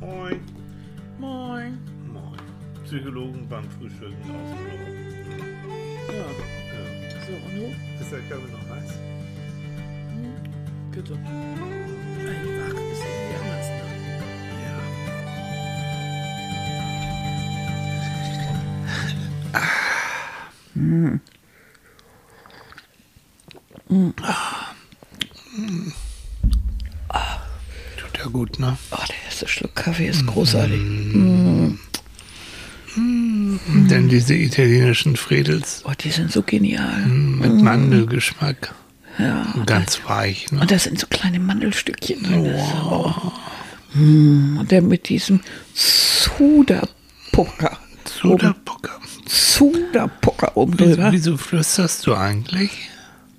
Moin. Moin. Moin. Psychologen beim Frühstücken aus dem Büro. Ja, Ja. so, und du? Ist der Kaffee noch heiß? Bitte. Einfach ist irgendwie anders. Ne? Ja. Tut ja gut, ne? Oh, der erste Schluck Kaffee ist großartig. Denn diese italienischen Friedels Oh, die sind so genial. mit Mandelgeschmack. Ja. Ganz weich, ne? Und da sind so kleine Mandelstückchen drin. Das ist Oh. Mm, Und der mit diesem oben Wieso, drüber. wieso flüsterst du eigentlich?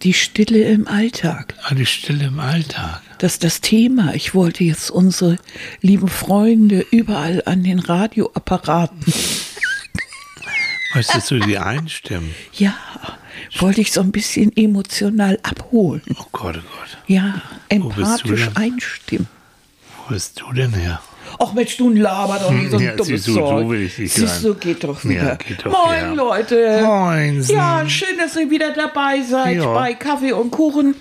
Die Stille im Alltag. Ah, die Stille im Alltag. Das ist das Thema. Ich wollte jetzt unsere lieben Freunde überall an den Radioapparaten. Möchtest du die einstimmen? Ja, wollte ich so ein bisschen emotional abholen. Oh Gott, oh Gott. Ja, empathisch einstimmen. Wo bist du denn her? Ach Mensch, du laber doch nicht so ein Ja, dummes du, so Zeug. will ich nicht Siehst du, geht doch Ja, wieder. geht doch, Moin, ja. Leute. Moinsen. Ja, schön, dass ihr wieder dabei seid Ja. bei Kaffee und Kuchen.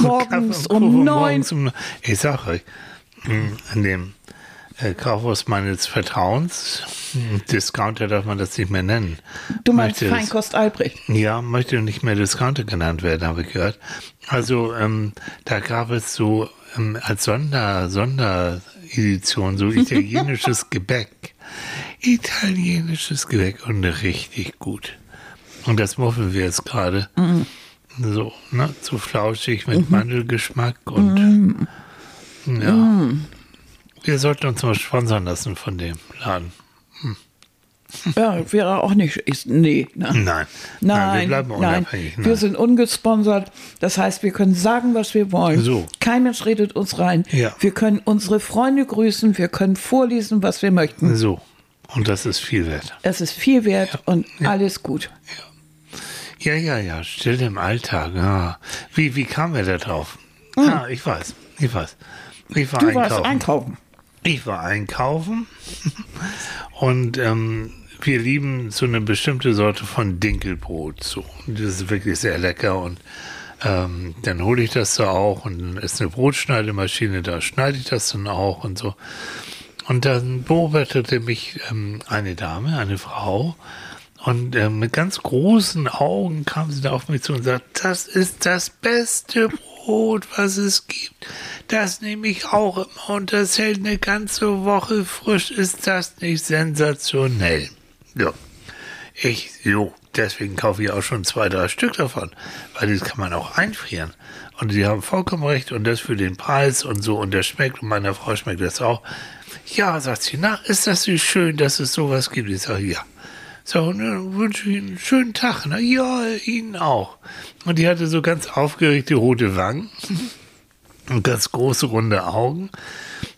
Morgens Kaffee und um Kuchen, neun. um neun. Ich sag euch, mh, in dem Kaufhaus meines Vertrauens, Discounter darf man das nicht mehr nennen. Du meinst Möchte Feinkost Albrecht. Ja, möchte nicht mehr Discounter genannt werden, habe ich gehört. Also ähm, da gab es so ähm, als Sonder, Sonderedition so italienisches Gebäck. Italienisches Gebäck und richtig gut. Und das muffeln wir jetzt gerade. So, ne, zu flauschig mit Mandelgeschmack und ja. Wir sollten uns mal sponsern lassen von dem Laden. Ja, wäre auch nicht. Ist, nee, ne? Nein. Nein, wir bleiben nein. unabhängig. Wir nein. sind ungesponsert. Das heißt, wir können sagen, was wir wollen. So. Kein Mensch redet uns rein. Ja. Wir können unsere Freunde grüßen. Wir können vorlesen, was wir möchten. So. Und das ist viel wert. Es ist viel wert Ja. und alles gut. Ja, ja, ja, still im Alltag. Ja. Wie, wie kamen wir da drauf? Ah, ich weiß, ich weiß. Ich war Du einkaufen. warst einkaufen. Ich war einkaufen und ähm, wir lieben so eine bestimmte Sorte von Dinkelbrot. Und Das ist wirklich sehr lecker und ähm, dann hole ich das da auch und dann ist eine Brotschneidemaschine, da schneide ich das dann auch und so. Und dann beobachtete mich ähm, eine Dame, eine Frau, und ähm, mit ganz großen Augen kam sie da auf mich zu und sagt, das ist das beste Brot, was es gibt. Das nehme ich auch immer und das hält eine ganze Woche frisch. Ist das nicht sensationell? Ja. Ich, jo, deswegen kaufe ich auch schon zwei, drei Stück davon, weil das kann man auch einfrieren. Und sie haben vollkommen recht und das für den Preis und so und der schmeckt und meiner Frau schmeckt das auch. Ja, sagt sie, na, ist das so schön, dass es sowas gibt? Ich sage, ja. So, ne, wünsche ich Ihnen einen schönen Tag. Na, ja, Ihnen auch. Und die hatte so ganz aufgeregte rote Wangen und ganz große runde Augen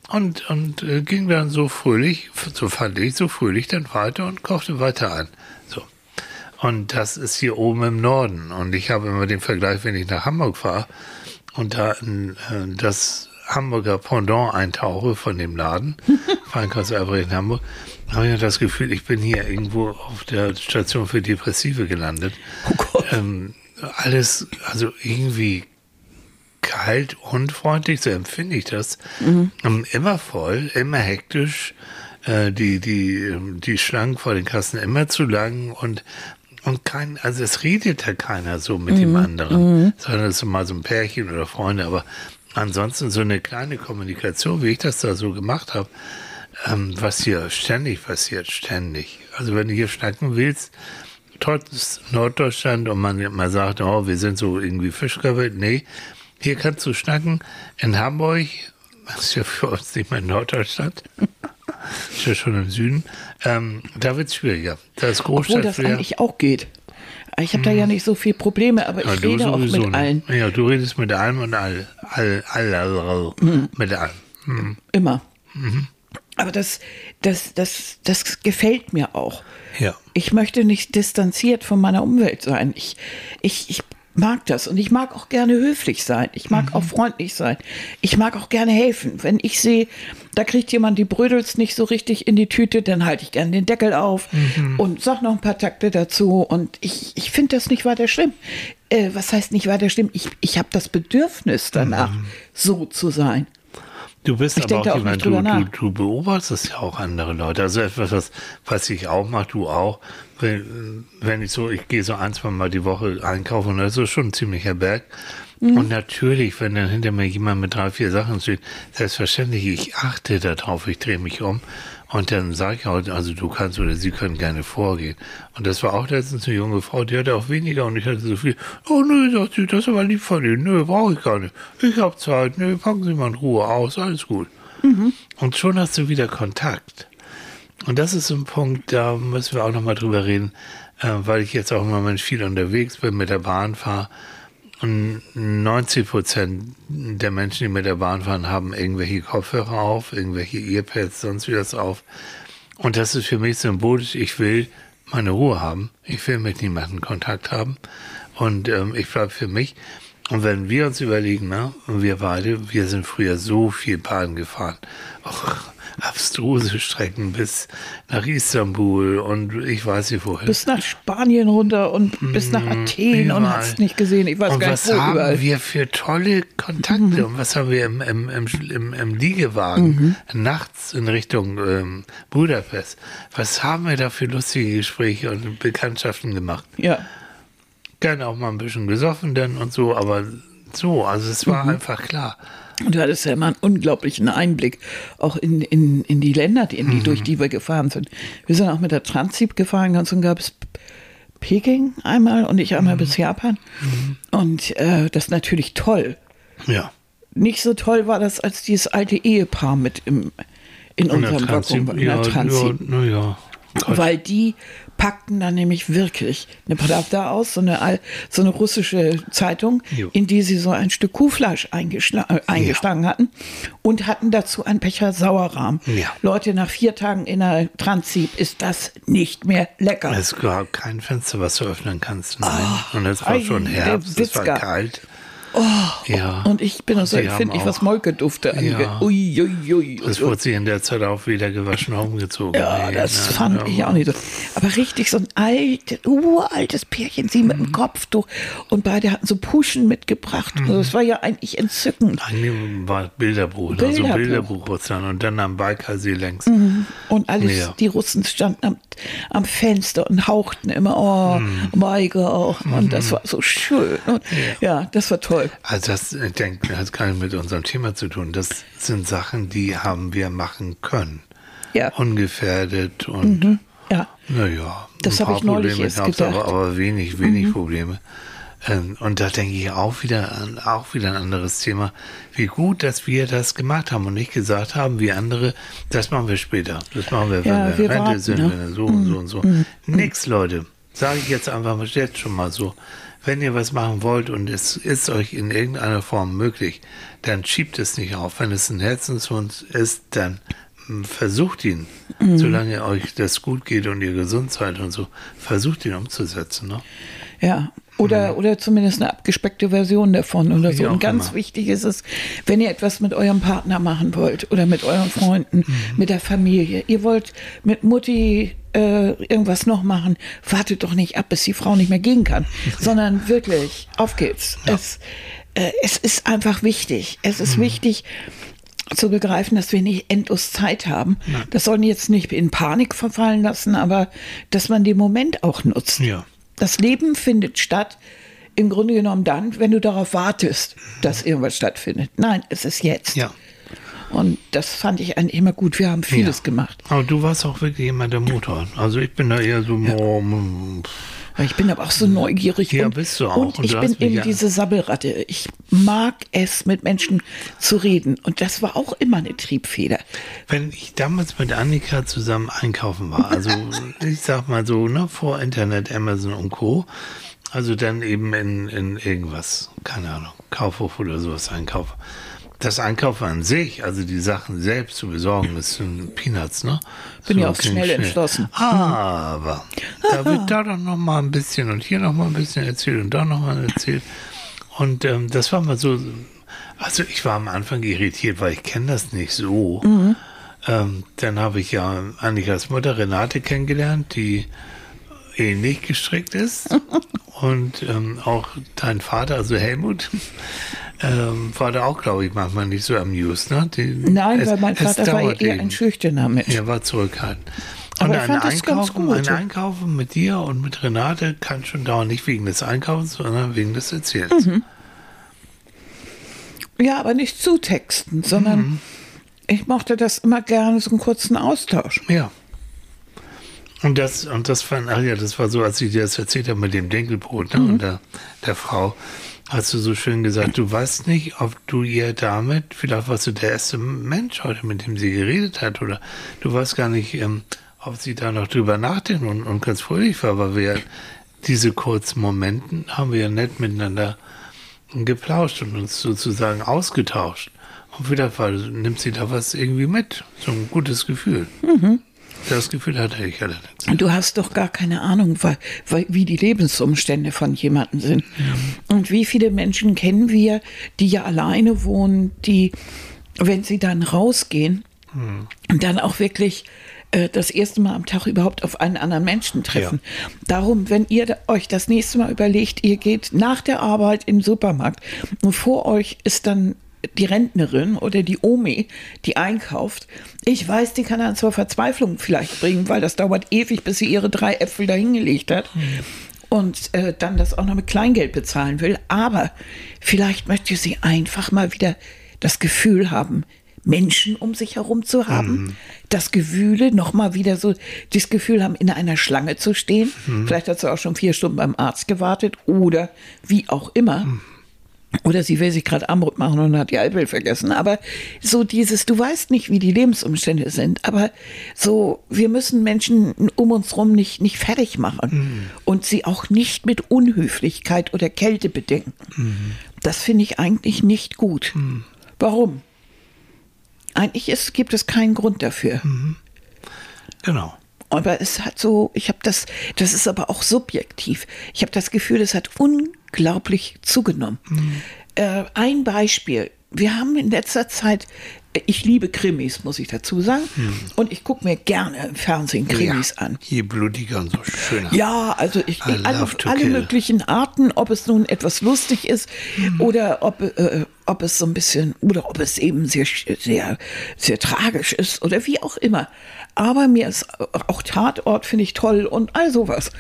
und, und äh, ging dann so fröhlich, so fand ich, so fröhlich dann weiter und kochte weiter an. So. Und das ist hier oben im Norden. Und ich habe immer den Vergleich, wenn ich nach Hamburg fahre und da in, äh, das Hamburger Pendant eintauche von dem Laden, Feinkost Albrecht in Hamburg, habe ich das Gefühl, ich bin hier irgendwo auf der Station für Depressive gelandet. Oh Gott. Ähm, alles, also irgendwie kalt, unfreundlich, so empfinde ich das. Ähm, Immer voll, immer hektisch, äh, die, die, ähm, die Schlangen vor den Kassen immer zu lang und, und kein, also es redet ja keiner so mit dem anderen, sondern es ist mal so ein Pärchen oder Freunde, aber ansonsten so eine kleine Kommunikation, wie ich das da so gemacht habe, ähm, was hier ständig passiert, ständig. Also wenn du hier schnacken willst, trotz Norddeutschland und man immer sagt, oh, wir sind so irgendwie Fischgabel. Nee, hier kannst du schnacken. In Hamburg, das ist ja für uns nicht mehr Norddeutschland, ist ja schon im Süden, ähm, da wird es schwieriger. Da ist Obwohl Großstadt das früher- eigentlich auch geht. Ich habe da ja nicht so viel Probleme, aber ich Ja, du rede auch mit nicht. allen. Ja, du redest mit allem und all, all, all, all, all mit allem. Mhm. Immer. Aber das, das, das, das gefällt mir auch. Ja. Ich möchte nicht distanziert von meiner Umwelt sein. Ich, ich, ich mag das und ich mag auch gerne höflich sein. Ich mag Mhm. auch freundlich sein. Ich mag auch gerne helfen. Wenn ich sehe, da kriegt jemand die Brödels nicht so richtig in die Tüte, dann halte ich gerne den Deckel auf Mhm. und sag noch ein paar Takte dazu. Und ich, ich finde das nicht weiter schlimm. Äh, was heißt nicht weiter schlimm? Ich, ich habe das Bedürfnis danach, Mhm. so zu sein. Du bist Ich aber auch jemand, nicht du, du, du beobachtest ja auch andere Leute. Also etwas, was, was ich auch mache, du auch. Wenn, wenn ich so, ich gehe so ein, zwei Mal die Woche einkaufen, das ist schon ein ziemlicher Berg. Mhm. Und natürlich, wenn dann hinter mir jemand mit drei, vier Sachen steht, selbstverständlich, ich achte darauf, ich drehe mich um. Und dann sage ich auch, also du kannst oder sie können gerne vorgehen. Und das war auch letztens eine junge Frau, die hatte auch weniger und ich hatte so viel. Oh nö, sagt sie, das ist aber lieb von Ihnen. Nö, brauche ich gar nicht. Ich habe Zeit. Nö, packen Sie mal in Ruhe aus. Alles gut. Und schon hast du wieder Kontakt. Und das ist so ein Punkt, da müssen wir auch nochmal drüber reden, äh, weil ich jetzt auch im Moment viel unterwegs bin, mit der Bahn fahre. Und 90 Prozent der Menschen, die mit der Bahn fahren, haben irgendwelche Kopfhörer auf, irgendwelche Earpads, sonst wie das auf. Und das ist für mich symbolisch, ich will meine Ruhe haben. Ich will mit niemandem Kontakt haben. Und ähm, ich bleibe für mich. Und wenn wir uns überlegen, ne, wir beide, wir sind früher so viel Bahn gefahren. Auch abstruse Strecken bis nach Istanbul und ich weiß nicht wohin. Bis nach Spanien runter und bis nach Athen und Mhm. überall. hast nicht gesehen. Ich weiß und gar was nicht, wo haben überall. wir für tolle Kontakte Mhm. und was haben wir im, im, im, im, Liegewagen nachts in Richtung ähm, Budapest? Was haben wir da für lustige Gespräche und Bekanntschaften gemacht? Ja. Gerne auch mal ein bisschen gesoffen dann und so, aber so, also es Mhm. war einfach klar. Und du hattest ja immer einen unglaublichen Einblick auch in, in, in die Länder, die, in die, Mhm. durch die wir gefahren sind. Wir sind auch mit der Transip gefahren, ganz und gab es Peking einmal und ich Mhm. einmal bis Japan. Und äh, das ist natürlich toll. Ja. Nicht so toll war das, als dieses alte Ehepaar mit im, in der unserem Waggon war, in ja, der Transip. ja, na ja. Gott. Weil die packten dann nämlich wirklich eine Pravda aus, so eine, so eine russische Zeitung, Jo. in die sie so ein Stück Kuhfleisch äh, eingeschlagen hatten und hatten dazu einen Becher Sauerrahm. Ja. Leute, nach vier Tagen in der Transip ist das nicht mehr lecker. Es gab kein Fenster, was du öffnen kannst. Nein. und es war schon Herbst, es war Witzka. Kalt. ja. Oh, Und ich bin auch so empfindlich, was Molkedufte angeht. Ja. Ui, ui, ui, ui. wurde sie in der Zeit auch wieder gewaschen umgezogen. Ja, Nee, das ne, fand ja. ich auch nicht so. Aber richtig so ein altes, uraltes Pärchen, sie mit Mhm. dem Kopftuch und beide hatten so Puschen mitgebracht. Also das war ja eigentlich entzückend. Eigentlich war Bilderbuch, also Bilderbuch. Bilderbuch Russland und dann am Baikalsee längs. Und alles, Ja. die Russen standen am, am Fenster und hauchten immer, oh, Mhm. my God. Und das war so schön. Und ja, das war toll. Also das, denke, hat gar nicht mit unserem Thema zu tun. Das sind Sachen, die haben wir machen können. Ja, Ungefährdet und ja. naja, Das habe ich neulich Probleme erst gedacht. Mhm. aber, aber wenig, wenig Probleme. Ähm, Und da denke ich auch wieder an, auch wieder ein anderes Thema. Wie gut, dass wir das gemacht haben und nicht gesagt haben, wie andere, das machen wir später. Das machen wir, wenn Ja, wir, in Rente sind, ne? wenn wir so und so und so. Nix, Leute. Sage ich jetzt einfach jetzt schon mal so. Wenn ihr was machen wollt und es ist euch in irgendeiner Form möglich, dann schiebt es nicht auf. Wenn es ein Herzenswunsch ist, dann mm, versucht ihn, solange euch das gut geht und ihr gesund seid und so, versucht ihn umzusetzen. Ne? Ja. Oder, oder zumindest eine abgespeckte Version davon oder so. Und ganz immer. wichtig ist es, wenn ihr etwas mit eurem Partner machen wollt oder mit euren Freunden, Mhm. mit der Familie, ihr wollt mit Mutti äh, irgendwas noch machen, wartet doch nicht ab, bis die Frau nicht mehr gehen kann, sondern wirklich, auf geht's. Es, äh, es ist einfach wichtig. Es ist Mhm. wichtig, zu begreifen, dass wir nicht endlos Zeit haben. Das soll jetzt nicht in Panik verfallen lassen, aber dass man den Moment auch nutzt. Ja. Das Leben findet statt, im Grunde genommen dann, wenn du darauf wartest, dass irgendwas stattfindet. Nein, es ist jetzt. Ja. Und das fand ich eigentlich immer gut. Wir haben vieles ja. gemacht. Aber du warst auch wirklich jemand der Motor. Also ich bin da eher so, oh, mm, Ich bin aber auch so neugierig. Ja, und, bist du auch. Und Und ich bin eben ja- diese Sabbelratte. Ich mag es, mit Menschen zu reden. Und das war auch immer eine Triebfeder. Wenn ich damals mit Annika zusammen einkaufen war, also ich sag mal so, ne, vor Internet, Amazon und Co., also dann eben in, in irgendwas, keine Ahnung, Kaufhof oder sowas einkaufen, das Einkaufen an sich, also die Sachen selbst zu besorgen, ist ein Peanuts, ne? Bin So ja auch ging schnell entschlossen. Aber da wird da doch noch mal ein bisschen und hier noch mal ein bisschen erzählt und da noch mal erzählt. Und ähm, das war mal so, also ich war am Anfang irritiert, weil ich kenne das nicht so. Ähm, dann habe ich ja Annikas Mutter Renate kennengelernt, die ähnlich gestrickt ist. Und ähm, auch dein Vater, also Helmut, ähm, war da auch, glaube ich, manchmal nicht so amused. Ne? Die, Nein, es- weil mein Vater war dauert eher eben. ein schüchterner Mensch. Er war zurückhaltend. Aber Und ich ein fand das ganz Einkaufen, gut. ein Einkaufen mit dir und mit Renate kann schon dauern, nicht wegen des Einkaufens, sondern wegen des Erzählens. Mhm. Ja, aber nicht zutexten, sondern Mhm. ich mochte das immer gerne, so einen kurzen Austausch. Ja. Und das, und das fand, ach ja, das war so, als ich dir das erzählt habe mit dem Dinkelbrot ne, Mhm. und der, der Frau, hast du so schön gesagt, du weißt nicht, ob du ihr damit, vielleicht warst du der erste Mensch heute, mit dem sie geredet hat, oder du weißt gar nicht, ähm, ob sie da noch drüber nachdenkt und, und ganz fröhlich war, weil wir diese kurzen Momenten haben wir ja nett miteinander geplauscht und uns sozusagen ausgetauscht. Und war, nimmt sie da was irgendwie mit, so ein gutes Gefühl. Das Gefühl hatte ich allerdings. Und du hast doch gar keine Ahnung, weil, weil, wie die Lebensumstände von jemandem sind. Und wie viele Menschen kennen wir, die ja alleine wohnen, die, wenn sie dann rausgehen, dann auch wirklich äh, das erste Mal am Tag überhaupt auf einen anderen Menschen treffen. Darum, wenn ihr euch das nächste Mal überlegt, ihr geht nach der Arbeit den Supermarkt und vor euch ist dann die Rentnerin oder die Omi, die einkauft. Ich weiß, die kann dann zur Verzweiflung vielleicht bringen, weil das dauert ewig, bis sie ihre drei Äpfel dahingelegt hat. Und äh, dann das auch noch mit Kleingeld bezahlen will. Aber vielleicht möchte sie einfach mal wieder das Gefühl haben, Menschen um sich herum zu haben, das Gewühle noch mal wieder so das Gefühl haben, in einer Schlange zu stehen. Vielleicht hat sie auch schon vier Stunden beim Arzt gewartet oder wie auch immer. Oder sie will sich gerade Armut machen und hat die Alpel vergessen. Aber so dieses, du weißt nicht, wie die Lebensumstände sind, aber so, wir müssen Menschen um uns rum nicht, nicht fertig machen und sie auch nicht mit Unhöflichkeit oder Kälte bedenken. Das finde ich eigentlich nicht gut. Warum? Eigentlich ist, gibt es keinen Grund dafür. Genau. Aber es hat so, ich habe das, das ist aber auch subjektiv. Ich habe das Gefühl, es hat unglaublich zugenommen. Äh, ein Beispiel. Wir haben in letzter Zeit, ich liebe Krimis, muss ich dazu sagen. Und ich gucke mir gerne im Fernsehen Krimis ja. an. Je blutiger und so schöner. Ja, also ich, I alle, alle möglichen Arten, ob es nun etwas lustig ist oder ob, äh, ob es so ein bisschen oder ob es eben sehr, sehr, sehr tragisch ist oder wie auch immer. Aber mir ist auch Tatort finde ich toll und all sowas.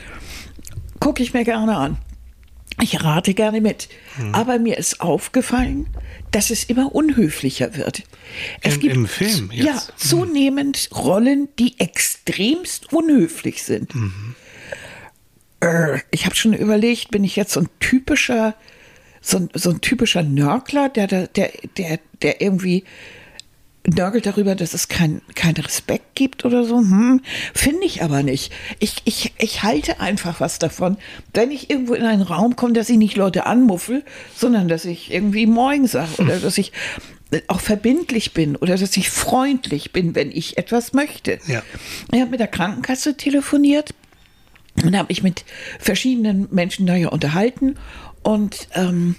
Gucke ich mir gerne an. Ich rate gerne mit. Hm. Aber mir ist aufgefallen, dass es immer unhöflicher wird. Es Im- gibt im Film Ja, jetzt? Hm. zunehmend Rollen, die extremst unhöflich sind. Mhm. Äh, ich habe schon überlegt, bin ich jetzt so ein typischer, so ein, so ein typischer Nörgler, der, der, der, der irgendwie nörgelt darüber, dass es keinen kein Respekt gibt oder so. Hm, Finde ich aber nicht. Ich, ich, ich halte einfach was davon, wenn ich irgendwo in einen Raum komme, dass ich nicht Leute anmuffel, sondern dass ich irgendwie Moin sage oder dass ich auch verbindlich bin oder dass ich freundlich bin, wenn ich etwas möchte. Ja. Ich habe mit der Krankenkasse telefoniert und habe mich mit verschiedenen Menschen da ja unterhalten und ähm,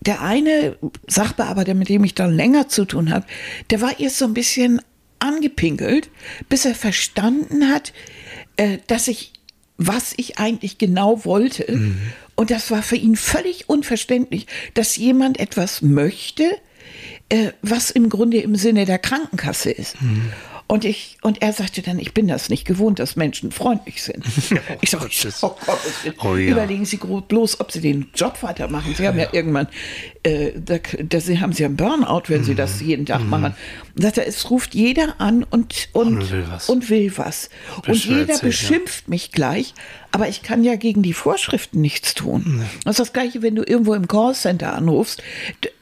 der eine Sachbearbeiter, mit dem ich dann länger zu tun habe, der war erst so ein bisschen angepinkelt, bis er verstanden hat, äh, dass ich, was ich eigentlich genau wollte. Und das war für ihn völlig unverständlich, dass jemand etwas möchte, äh, was im Grunde im Sinne der Krankenkasse ist. Und, ich, und er sagte dann, ich bin das nicht gewohnt, dass Menschen freundlich sind. ich sage, oh. Oh ja. überlegen Sie bloß, ob Sie den Job weitermachen. Sie haben ja, irgendwann, äh, da, da Sie haben Sie einen Burnout, wenn Sie Mhm. das jeden Tag machen. Und sagt er, es ruft jeder an und, und, Und will was. Und, will was. und jeder sich, ja. beschimpft mich gleich, aber ich kann ja gegen die Vorschriften nichts tun. Das ist das Gleiche, wenn du irgendwo im Callcenter anrufst.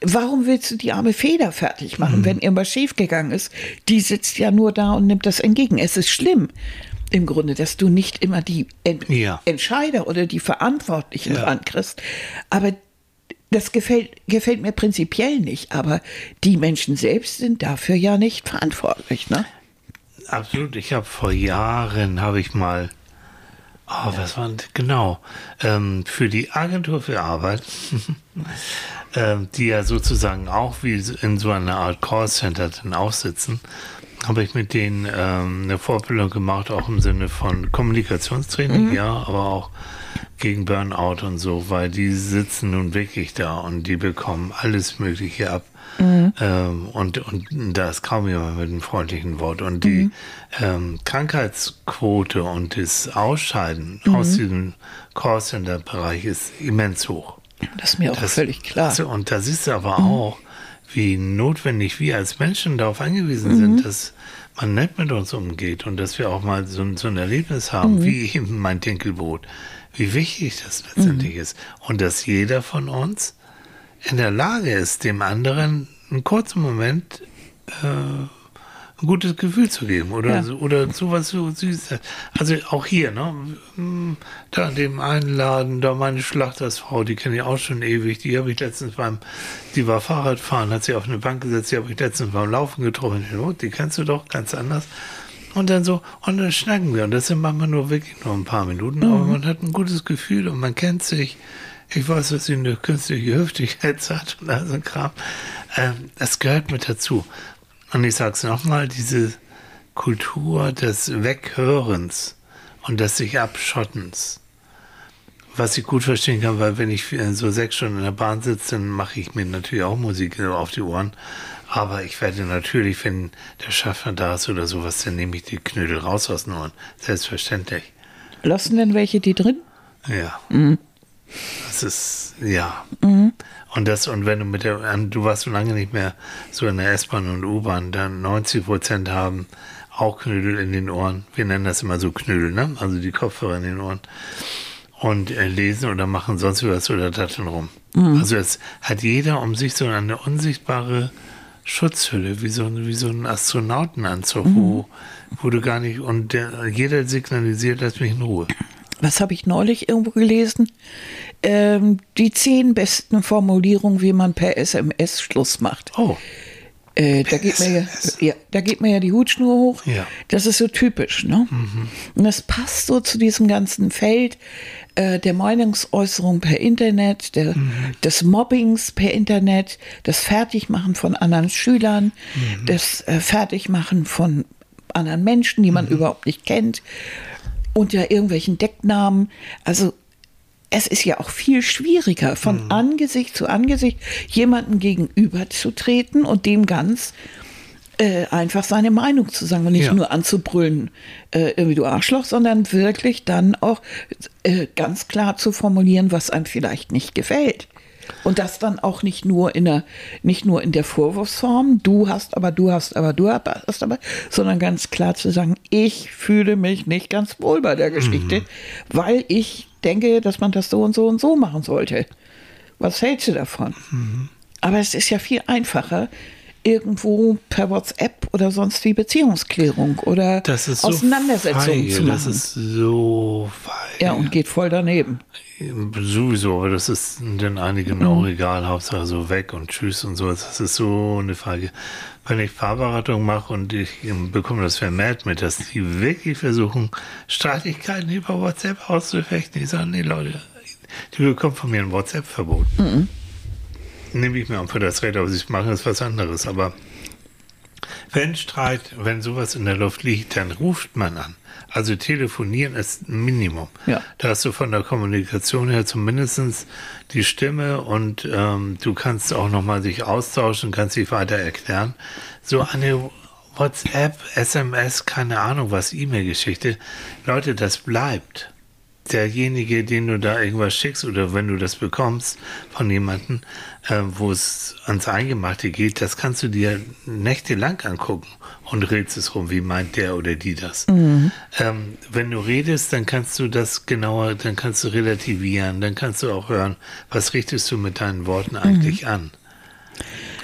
Warum willst du die arme Feder fertig Mhm. machen, wenn irgendwas schiefgegangen ist? Die sitzt ja nur da und nimmt das entgegen. Es ist schlimm. Im Grunde, dass du nicht immer die Ent Ja. Entscheider oder die Verantwortlichen Ja. rankriegst. Aber das gefällt, gefällt mir prinzipiell nicht, aber die Menschen selbst sind dafür ja nicht verantwortlich, ne? Absolut. Ich habe vor Jahren, habe ich mal, oh, was war denn, genau, ähm, für die Agentur für Arbeit, ähm, die ja sozusagen auch wie in so einer Art Callcenter dann aufsitzen, habe ich mit denen ähm, eine Vorbildung gemacht, auch im Sinne von Kommunikationstraining, mhm. ja, aber auch gegen Burnout und so, weil die sitzen nun wirklich da und die bekommen alles Mögliche ab. Mhm. Ähm, und, und da ist kaum jemand mit einem freundlichen Wort. Und die mhm. ähm, Krankheitsquote und das Ausscheiden mhm. aus diesem Callcenter-Bereich ist immens hoch. Das ist mir auch das, völlig klar. Und da siehst du aber mhm. auch, wie notwendig wir als Menschen darauf angewiesen sind, mhm. dass man nett mit uns umgeht und dass wir auch mal so, so ein Erlebnis haben, mhm. wie eben mein Dinkelboot, wie wichtig das letztendlich mhm. ist und dass jeder von uns in der Lage ist, dem anderen einen kurzen Moment äh, ein gutes Gefühl zu geben oder, ja. so, oder sowas so Süßes. Also auch hier, ne? Hm, da in dem einen Laden, da meine Schlachtersfrau, die kenne ich auch schon ewig, die habe ich letztens beim, die war Fahrradfahren, hat sie auf eine Bank gesetzt, die habe ich letztens beim Laufen getroffen. Oh, die kennst du doch ganz anders. Und dann so, und dann schnacken wir. Und das sind manchmal nur wirklich nur ein paar Minuten, mhm. aber man hat ein gutes Gefühl und man kennt sich. Ich weiß, dass sie eine künstliche Hüftigkeit hat und all so ein Kram. Ähm, das gehört mit dazu. Und ich sage es nochmal, diese Kultur des Weghörens und des sich Abschottens, was ich gut verstehen kann, weil wenn ich so sechs Stunden in der Bahn sitze, dann mache ich mir natürlich auch Musik auf die Ohren. Aber ich werde natürlich, wenn der Schaffner da ist oder sowas, dann nehme ich die Knödel raus aus den Ohren. Selbstverständlich. Lassen denn welche die drin? Ja. Mhm. Das ist, ja. Mhm. Und das, und wenn du mit der, du warst so lange nicht mehr so in der S-Bahn und U-Bahn, dann 90 Prozent haben auch Knödel in den Ohren. Wir nennen das immer so Knödel, ne? Also die Kopfhörer in den Ohren. Und äh, lesen oder machen sonst was oder datteln rum. Mhm. Also es hat jeder um sich so eine unsichtbare Schutzhülle, wie so, wie so ein Astronautenanzug, mhm. wo, wo du gar nicht, und der, jeder signalisiert, lass mich in Ruhe was habe ich neulich irgendwo gelesen? Ähm, die zehn besten Formulierungen, wie man per SMS Schluss macht. Oh. Äh, da, geht mir ja, ja, da geht mir ja die Hutschnur hoch. Ja. Das ist so typisch. Ne? Mhm. Und das passt so zu diesem ganzen Feld äh, der Meinungsäußerung per Internet, der, mhm. des Mobbings per Internet, das Fertigmachen von anderen Schülern, mhm. das äh, Fertigmachen von anderen Menschen, die man mhm. überhaupt nicht kennt unter irgendwelchen Decknamen. Also es ist ja auch viel schwieriger, von mhm. Angesicht zu Angesicht jemandem gegenüberzutreten und dem ganz äh, einfach seine Meinung zu sagen und nicht ja. nur anzubrüllen, äh, irgendwie du Arschloch, sondern wirklich dann auch äh, ganz klar zu formulieren, was einem vielleicht nicht gefällt. Und das dann auch nicht nur in der, nicht nur in der Vorwurfsform, du hast aber, du hast aber, du hast aber, sondern ganz klar zu sagen, ich fühle mich nicht ganz wohl bei der Geschichte, mhm. weil ich denke, dass man das so und so und so machen sollte. Was hältst du davon? Mhm. Aber es ist ja viel einfacher, irgendwo per WhatsApp oder sonst wie Beziehungsklärung oder Auseinandersetzungen so zu machen. Das ist so fein. Ja, und geht voll daneben. Sowieso, aber das ist dann einigen mhm. auch egal, Hauptsache so weg und tschüss und so. Das ist so eine Frage. Wenn ich Fahrberatung mache und ich bekomme das vermehrt mit, dass die wirklich versuchen, Streitigkeiten über WhatsApp auszufechten, die sagen, nee Leute, die bekommen von mir ein WhatsApp-Verbot. Mhm. Nehme ich mir auch für das Recht, aber sie machen ist was anderes. Aber wenn Streit, wenn sowas in der Luft liegt, dann ruft man an. Also telefonieren ist ein Minimum. Ja. Da hast du von der Kommunikation her zumindest die Stimme und ähm, du kannst auch nochmal sich austauschen, kannst dich weiter erklären. So eine WhatsApp, SMS, keine Ahnung was, E-Mail-Geschichte. Leute, das bleibt derjenige, den du da irgendwas schickst oder wenn du das bekommst von jemandem, äh, wo es ans Eingemachte geht, das kannst du dir nächtelang angucken und redest es rum, wie meint der oder die das. Mhm. Ähm, wenn du redest, dann kannst du das genauer, dann kannst du relativieren, dann kannst du auch hören, was richtest du mit deinen Worten eigentlich mhm. an.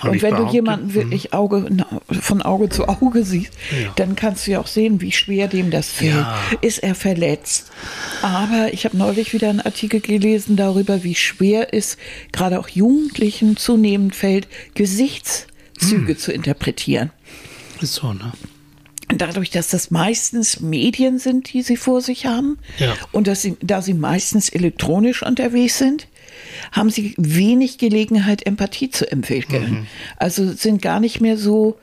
Und Und, wenn du jemanden wirklich Auge, na, von Auge zu Auge siehst, Ja. dann kannst du ja auch sehen, wie schwer dem das fällt. Ja. Ist er verletzt? Aber ich habe neulich wieder einen Artikel gelesen darüber, wie schwer es gerade auch Jugendlichen zunehmend fällt, Gesichtszüge Hm. zu interpretieren. Ist so, ne? Dadurch, dass das meistens Medien sind, die sie vor sich haben Ja. und dass sie, da sie meistens elektronisch unterwegs sind, haben sie wenig Gelegenheit, Empathie zu entwickeln. Mhm. Also sind gar nicht mehr so,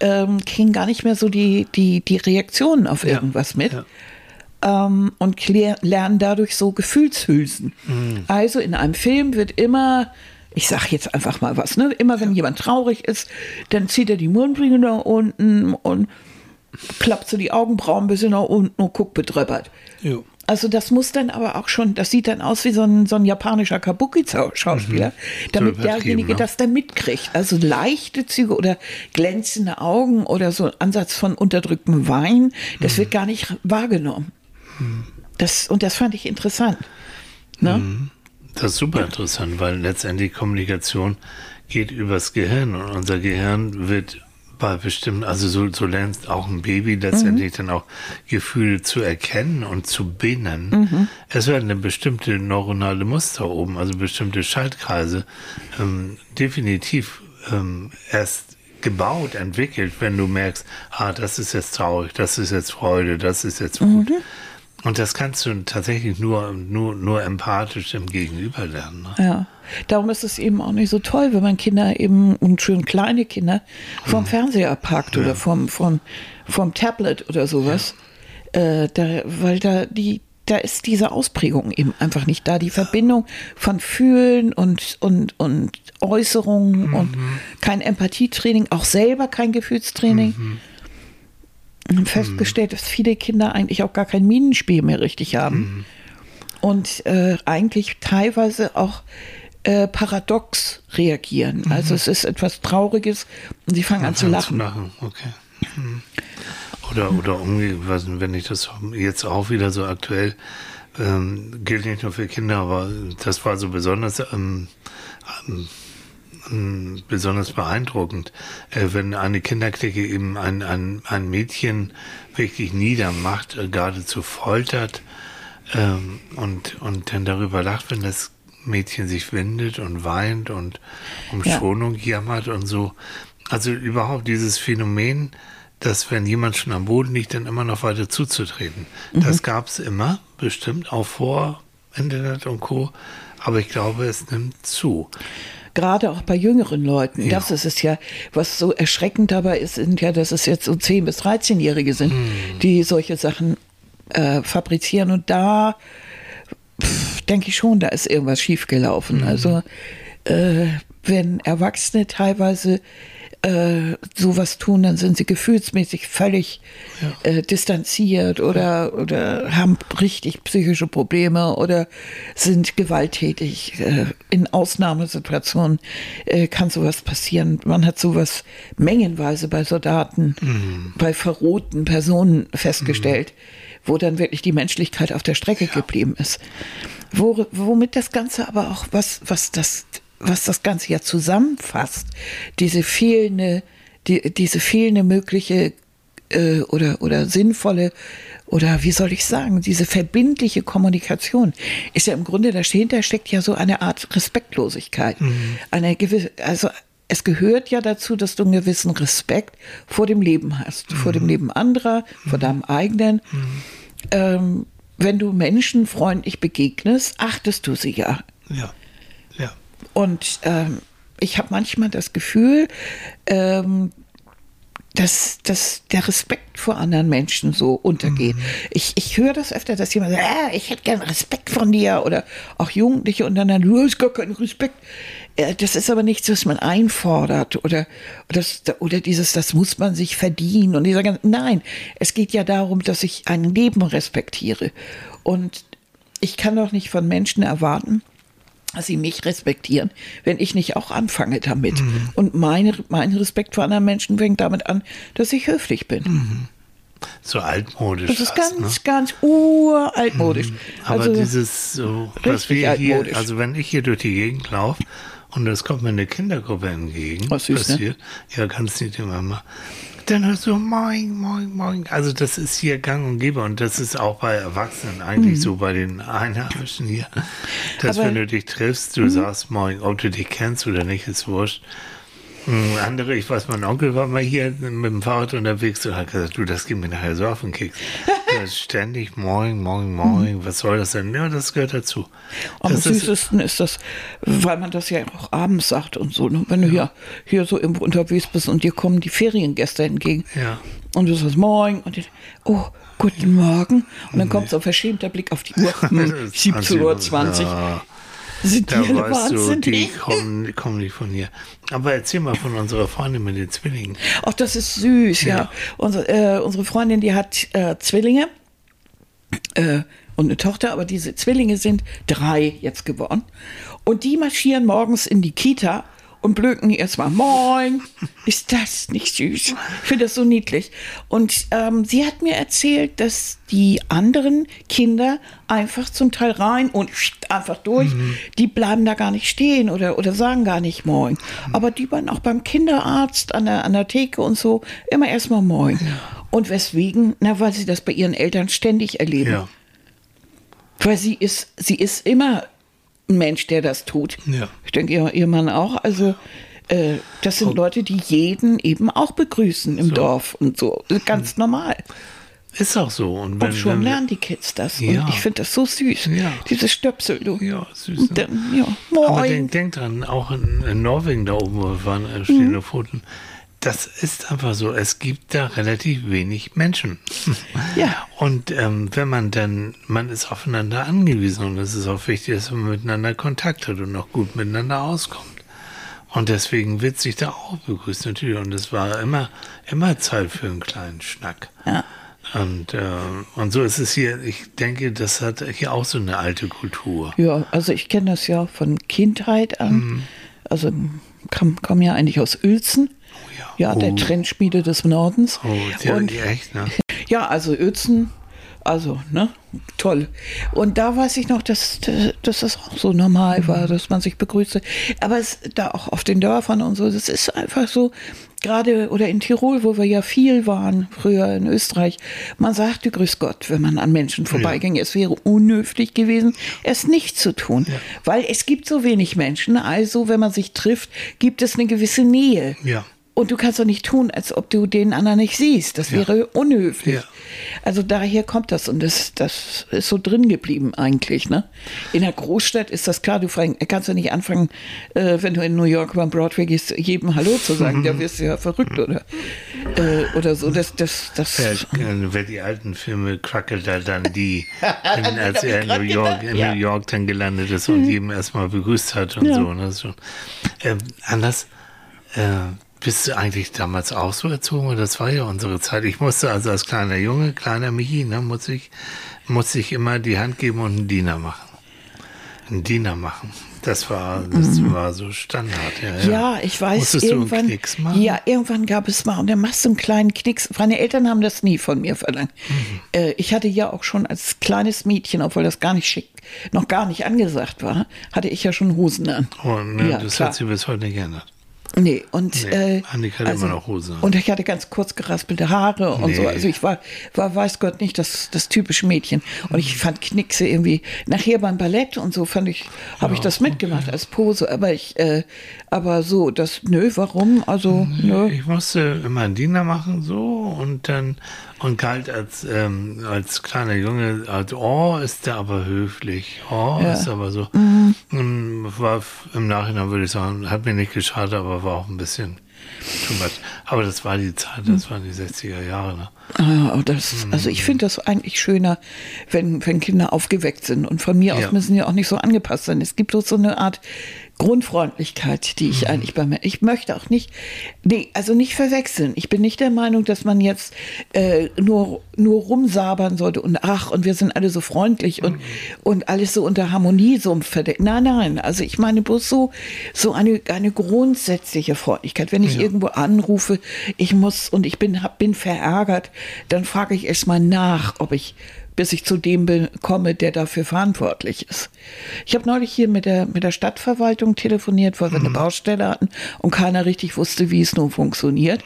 ähm, kriegen gar nicht mehr so die, die, die Reaktionen auf irgendwas mit Ja. ähm, und lernen dadurch so Gefühlshülsen. Mhm. Also in einem Film wird immer, ich sag jetzt einfach mal was, ne? immer wenn jemand traurig ist, dann zieht er die Mundwinkel nach unten und klappt so die Augenbrauen ein bisschen nach unten und guckt bedröppert. Jo. Also das muss dann aber auch schon, das sieht dann aus wie so ein, so ein japanischer Kabuki-Schauspieler, damit übertrieben, derjenige ne? das dann mitkriegt. Also leichte Züge oder glänzende Augen oder so ein Ansatz von unterdrücktem Wein, das wird gar nicht wahrgenommen. Das, und das fand ich interessant. Ne? Das ist super interessant, weil letztendlich Kommunikation geht übers Gehirn und unser Gehirn wird bei bestimmten, also so, so lernt auch ein Baby letztendlich dann auch Gefühle zu erkennen und zu binden. Es werden eine bestimmte neuronale Muster oben, also bestimmte Schaltkreise ähm, definitiv ähm, erst gebaut, entwickelt, wenn du merkst, ah, das ist jetzt traurig, das ist jetzt Freude, das ist jetzt Wut. Und das kannst du tatsächlich nur, nur, nur empathisch im Gegenüber lernen. Ne? Ja. Darum ist es eben auch nicht so toll, wenn man Kinder eben und schön kleine Kinder vom Fernseher packt oder vom, vom, vom Tablet oder sowas. Äh, da, weil da die, da ist diese Ausprägung eben einfach nicht da. Die Verbindung von Fühlen und, und, und Äußerungen und kein Empathietraining, auch selber kein Gefühlstraining. Haben festgestellt, dass viele Kinder eigentlich auch gar kein Minenspiel mehr richtig haben. Und äh, eigentlich teilweise auch äh, paradox reagieren. Also es ist etwas Trauriges und sie fangen an zu lachen. okay. Hm. Oder, oder umgekehrt, wenn ich das jetzt auch wieder so aktuell, ähm, gilt nicht nur für Kinder, aber das war so besonders, ähm, ähm, besonders beeindruckend, äh, wenn eine Kinderklicke eben ein, ein, ein Mädchen wirklich niedermacht, äh, geradezu foltert ähm, und, und dann darüber lacht, wenn das Mädchen sich windet und weint und um Ja. Schonung jammert und so. Also überhaupt dieses Phänomen, dass wenn jemand schon am Boden liegt, dann immer noch weiter zuzutreten. Das gab es immer, bestimmt, auch vor Internet und Co. Aber ich glaube, es nimmt zu. Gerade auch bei jüngeren Leuten. Ja. Das ist es ja, was so erschreckend dabei ist, sind ja, dass es jetzt so 10- bis 13-Jährige sind, die solche Sachen äh, fabrizieren. Und da denke ich schon, da ist irgendwas schiefgelaufen. Also äh, wenn Erwachsene teilweise äh, sowas tun, dann sind sie gefühlsmäßig völlig äh, distanziert oder, oder haben richtig psychische Probleme oder sind gewalttätig. Äh, in Ausnahmesituationen äh, kann sowas passieren. Man hat sowas mengenweise bei Soldaten, bei verrohten Personen festgestellt, wo dann wirklich die Menschlichkeit auf der Strecke geblieben ist. Wo, womit das Ganze aber auch, was, was das was das Ganze ja zusammenfasst, diese fehlende, die, diese fehlende mögliche äh, oder, oder sinnvolle oder wie soll ich sagen, diese verbindliche Kommunikation ist ja im Grunde, dahinter steckt ja so eine Art Respektlosigkeit. Eine gewisse, also es gehört ja dazu, dass du einen gewissen Respekt vor dem Leben hast, vor dem Leben anderer, vor deinem eigenen. Ähm, wenn du Menschen freundlich begegnest, achtest du sie. Ja, ja. Und ähm, ich habe manchmal das Gefühl, ähm, dass, dass der Respekt vor anderen Menschen so untergeht. Ich, ich höre das öfter, dass jemand sagt, ah, ich hätte gern Respekt von dir oder auch Jugendliche und dann, du hast gar keinen Respekt. Äh, Das ist aber nichts, was man einfordert oder, oder, oder dieses, das muss man sich verdienen. Und dieser ganze, nein, es geht ja darum, dass ich ein Leben respektiere. Und ich kann doch nicht von Menschen erwarten, sie mich respektieren, wenn ich nicht auch anfange damit. Und meine, mein Respekt vor anderen Menschen fängt damit an, dass ich höflich bin. So altmodisch. Das ist ganz, ne? ganz uraltmodisch. Aber also, dieses, so, was wir hier, also wenn ich hier durch die Gegend laufe und es kommt mir eine Kindergruppe entgegen, Was ne? passiert, ja, ganz nett immer mal. Dann hörst du Moin, Moin, Moin. Also das ist hier gang und gäbe und das ist auch bei Erwachsenen eigentlich so bei den Einheimischen hier, dass Mhm. Aber- Mhm. wenn du dich triffst, du sagst Moin, ob du dich kennst oder nicht, ist wurscht. Hm, Andere, ich weiß, mein Onkel war mal hier mit dem Fahrrad unterwegs und hat gesagt, du, das geht mir nachher so auf den Keks. Ist ständig Moin, Moin, Moin, was soll das denn? Ja, das gehört dazu. Am Das ist, süßesten ist das, weil man das ja auch abends sagt und so. Ne? Wenn du hier, hier so irgendwo unterwegs bist und dir kommen die Feriengäste entgegen. ja. Und du sagst Moin und die, oh, guten Morgen. Und dann kommt so ein verschämter Blick auf die Uhr. Hm, 17.20 Uhr. Ja, Sind die da alle weißt du, die kommen, die kommen nicht von hier. Aber erzähl mal von unserer Freundin mit den Zwillingen. Ach, das ist süß, ja. Ja. Unsere, äh, unsere Freundin, die hat äh, Zwillinge äh, und eine Tochter, aber diese Zwillinge sind drei jetzt geworden. Und die marschieren morgens in die Kita und blöken erstmal Moin. Ist das nicht süß? Ich finde das so niedlich. Und ähm, sie hat mir erzählt, dass die anderen Kinder einfach zum Teil rein und einfach durch, die bleiben da gar nicht stehen oder, oder sagen gar nicht Moin. Aber die waren auch beim Kinderarzt an der, an der Theke und so immer erstmal Moin. Und weswegen? Na, weil sie das bei ihren Eltern ständig erleben. Ja. Weil sie ist, sie ist immer ein Mensch, der das tut. Ja. Ich denke, ihr, ihr Mann auch. Also, äh, das sind Leute, die jeden eben auch begrüßen im Dorf und so. Ganz normal. Ist auch so. Und, wenn, Und schon wenn, lernen die Kids das. Ja. Und ich finde das so süß. Ja. Diese Stöpsel, du. Ja, süß. Dann, ja, Aber denk, denk dran, auch in, in Norwegen da oben, waren, äh, stehende Pfoten. Das ist einfach so, es gibt da relativ wenig Menschen. Ja. Und ähm, wenn man dann, man ist aufeinander angewiesen und es ist auch wichtig, dass man miteinander Kontakt hat und auch gut miteinander auskommt. Und deswegen wird sich da auch begrüßt natürlich. Und es war immer, immer Zeit für einen kleinen Schnack. Ja. Und, äh, und so ist es hier, ich denke, das hat hier auch so eine alte Kultur. Ja, also ich kenne das ja von Kindheit an. Mhm. Also komme komm ja eigentlich aus Uelzen. Ja. Ja, der Oh. Trendschmiede des Nordens. Oh, ja, und echt, ne? Ja, also Uelzen, also, ne, toll. Und da weiß ich noch, dass, dass das auch so normal war, dass man sich begrüßte. Aber es da auch auf den Dörfern und so, das ist einfach so, gerade oder in Tirol, wo wir ja viel waren, früher in Österreich, man sagte Grüß Gott, wenn man an Menschen vorbeiging. Es wäre unhöflich gewesen, es nicht zu tun. Weil es gibt so wenig Menschen, also wenn man sich trifft, gibt es eine gewisse Nähe. Ja. Und du kannst doch nicht tun, als ob du den anderen nicht siehst. Das Ja. wäre unhöflich. Ja. Also daher kommt das und das, das ist so drin geblieben eigentlich. Ne? In der Großstadt ist das klar, du kannst ja nicht anfangen, äh, wenn du in New York beim Broadway gehst, jedem Hallo zu sagen. Da wirst du ja verrückt oder, äh, oder so. Das, das, das, Ja, äh, wer die alten Filme Crocodile dann die, in, als er in New York, in. New York dann gelandet ist und jedem erstmal begrüßt hat und so. Ne, so. Ähm, anders, äh, bist du eigentlich damals auch so erzogen? Das war ja unsere Zeit. Ich musste also als kleiner Junge, kleiner Michi, ne, muss ich, musste ich immer die Hand geben und einen Diener machen. Einen Diener machen. Das war, das war so Standard. Ja, Mhm. Ja, ich weiß, Musstest du einen irgendwann, Knicks machen? ja, irgendwann gab es mal, und dann machst du einen kleinen Knicks. Meine Eltern haben das nie von mir verlangt. Mhm. Äh, ich hatte ja auch schon als kleines Mädchen, obwohl das gar nicht schick, noch gar nicht angesagt war, hatte ich ja schon Hosen an. Und ne, Ja, das klar. hat sich bis heute nicht geändert. Nee, und Nee, äh, Annika immer noch Hose. Und ich hatte ganz kurz geraspelte Haare und so. Also ich war, war, weiß Gott, nicht das, das typische Mädchen. Und ich fand Knickse irgendwie, nachher beim Ballett und so fand ich, habe ich das mitgemacht als Pose. Aber ich, äh, aber so, das, nö, warum? Also, nö. Ich musste immer einen Diener machen so und dann und galt als ähm, als kleiner Junge als oh ist der aber höflich oh Ja. ist aber so Mhm. Ähm, war im Nachhinein würde ich sagen hat mir nicht geschadet aber war auch ein bisschen too much aber das war die Zeit das waren die 60er Jahre ne? Ah, das, also ich finde das eigentlich schöner, wenn, wenn Kinder aufgeweckt sind. Und von mir Ja. aus müssen die auch nicht so angepasst sein. Es gibt doch so eine Art Grundfreundlichkeit, die ich eigentlich bei mir. Ich möchte auch nicht, nee, also nicht verwechseln. Ich bin nicht der Meinung, dass man jetzt äh, nur, nur rumsabern sollte und ach, und wir sind alle so freundlich und, und alles so unter Harmoniesumpf verdeckt. Nein, nein. Also ich meine bloß so, so eine, eine grundsätzliche Freundlichkeit. Wenn ich irgendwo anrufe, ich muss und ich bin, hab, bin verärgert, dann frage ich erst mal nach, ob ich bis ich zu dem komme, der dafür verantwortlich ist. Ich habe neulich hier mit der, mit der Stadtverwaltung telefoniert, weil wir eine Baustelle hatten und keiner richtig wusste, wie es nun funktioniert.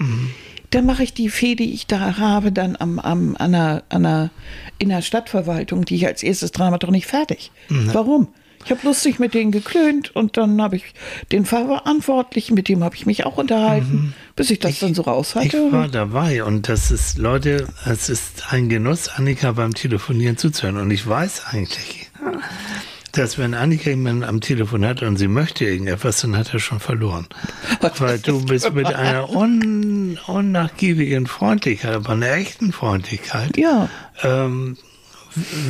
Dann mache ich die Fee, die ich da habe, dann am, am, an der, an der, in der Stadtverwaltung, die ich als erstes dran habe, doch nicht fertig. Warum? Ich habe lustig mit denen geklönt und dann habe ich den Verantwortlichen, mit dem habe ich mich auch unterhalten, bis ich das dann so raus Ich hatte. war dabei und das ist, Leute, es ist ein Genuss, Annika beim Telefonieren zuzuhören. Und ich weiß eigentlich, dass wenn Annika jemanden am Telefon hat und sie möchte irgendetwas, dann hat er schon verloren. Weil du bist mit einer un, unnachgiebigen Freundlichkeit, aber einer echten Freundlichkeit, Ja. ähm,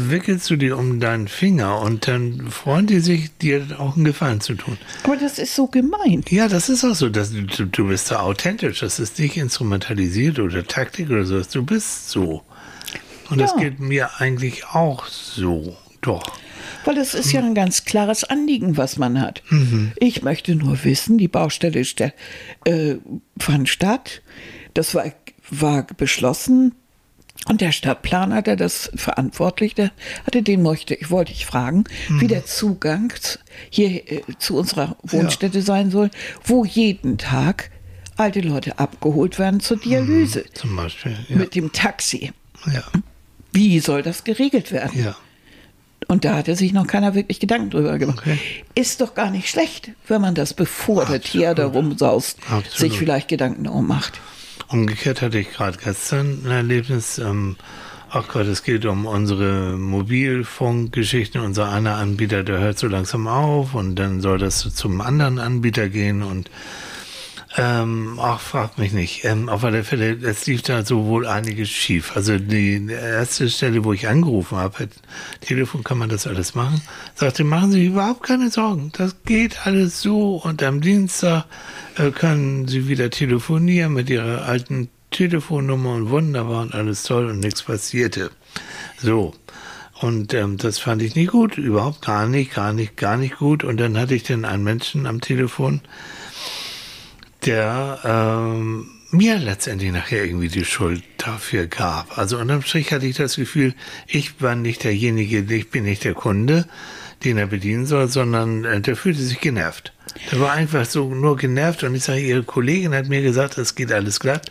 wickelst du die um deinen Finger und dann freuen die sich, dir auch einen Gefallen zu tun. Aber das ist so gemein. Ja, das ist auch so. Dass du, du bist da authentisch. Das ist nicht instrumentalisiert oder Taktik oder so. Du bist so. Und das Ja. geht mir eigentlich auch so. Doch. Weil es ist ja ein ganz klares Anliegen, was man hat. Ich möchte nur wissen, die Baustelle ste- äh, fand statt. Das war, war beschlossen. Und der Stadtplaner, der das verantwortlich der hatte, den möchte ich, wollte ich fragen, wie der Zugang hier äh, zu unserer Wohnstätte sein soll, wo jeden Tag alte Leute abgeholt werden zur Dialyse Zum Beispiel. Ja. mit dem Taxi. ja. Wie soll das geregelt werden? ja. Und da hatte sich noch keiner wirklich Gedanken drüber gemacht. Okay. Ist doch gar nicht schlecht, wenn man das, bevor der Tier da rumsaust, Absolut. sich vielleicht Gedanken darum macht. Umgekehrt hatte ich gerade gestern ein Erlebnis. Ähm, ach Gott, es geht um unsere Mobilfunkgeschichten. Unser einer Anbieter, der hört so langsam auf und dann soll das zum anderen Anbieter gehen und ähm, ach, frag mich nicht. Ähm, auf alle Fälle, es lief da so wohl einiges schief. Also die erste Stelle, wo ich angerufen habe, Telefon kann man das alles machen, sagte, machen Sie sich überhaupt keine Sorgen. Das geht alles so und am Dienstag äh, können Sie wieder telefonieren mit Ihrer alten Telefonnummer und wunderbar und alles toll und nichts passierte. So. Und ähm, das fand ich nicht gut, überhaupt gar nicht, gar nicht, gar nicht gut. Und dann hatte ich dann einen Menschen am Telefon, der ähm, mir letztendlich nachher irgendwie die Schuld dafür gab. Also unterm Strich hatte ich das Gefühl, ich war nicht derjenige, ich bin nicht der Kunde, den er bedienen soll, sondern äh, der fühlte sich genervt. Der war einfach so nur genervt und ich sage, Ihre Kollegin hat mir gesagt, es geht alles glatt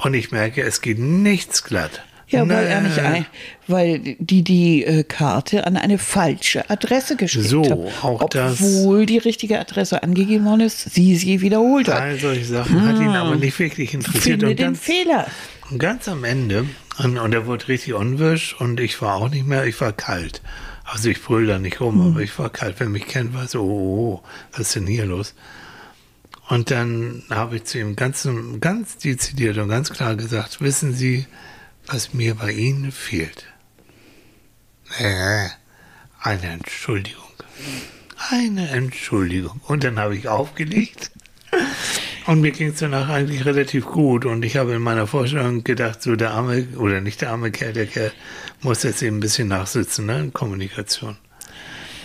und ich merke, es geht nichts glatt. Ja, weil er nicht ein, weil die die äh, Karte an eine falsche Adresse geschickt So, hat. auch das- Obwohl die richtige Adresse angegeben worden ist, sie sie wiederholt hat. All solche Sachen hat ihn aber nicht wirklich interessiert. Finde Und den ganz, Fehler. und ganz am Ende, und, und er wurde richtig unwirsch und ich war auch nicht mehr, ich war kalt. Also ich brüll da nicht rum, aber ich war kalt. Wer mich kennt, weiß, oh, oh, oh, was ist denn hier los? Und dann habe ich zu ihm ganz, ganz dezidiert und ganz klar gesagt, wissen Sie, was mir bei Ihnen fehlt? Äh, eine Entschuldigung. Eine Entschuldigung. Und dann habe ich aufgelegt. Und mir ging es danach eigentlich relativ gut. Und ich habe in meiner Vorstellung gedacht, so der arme, oder nicht der arme Kerl, der Kerl muss jetzt eben ein bisschen nachsitzen ne, in Kommunikation.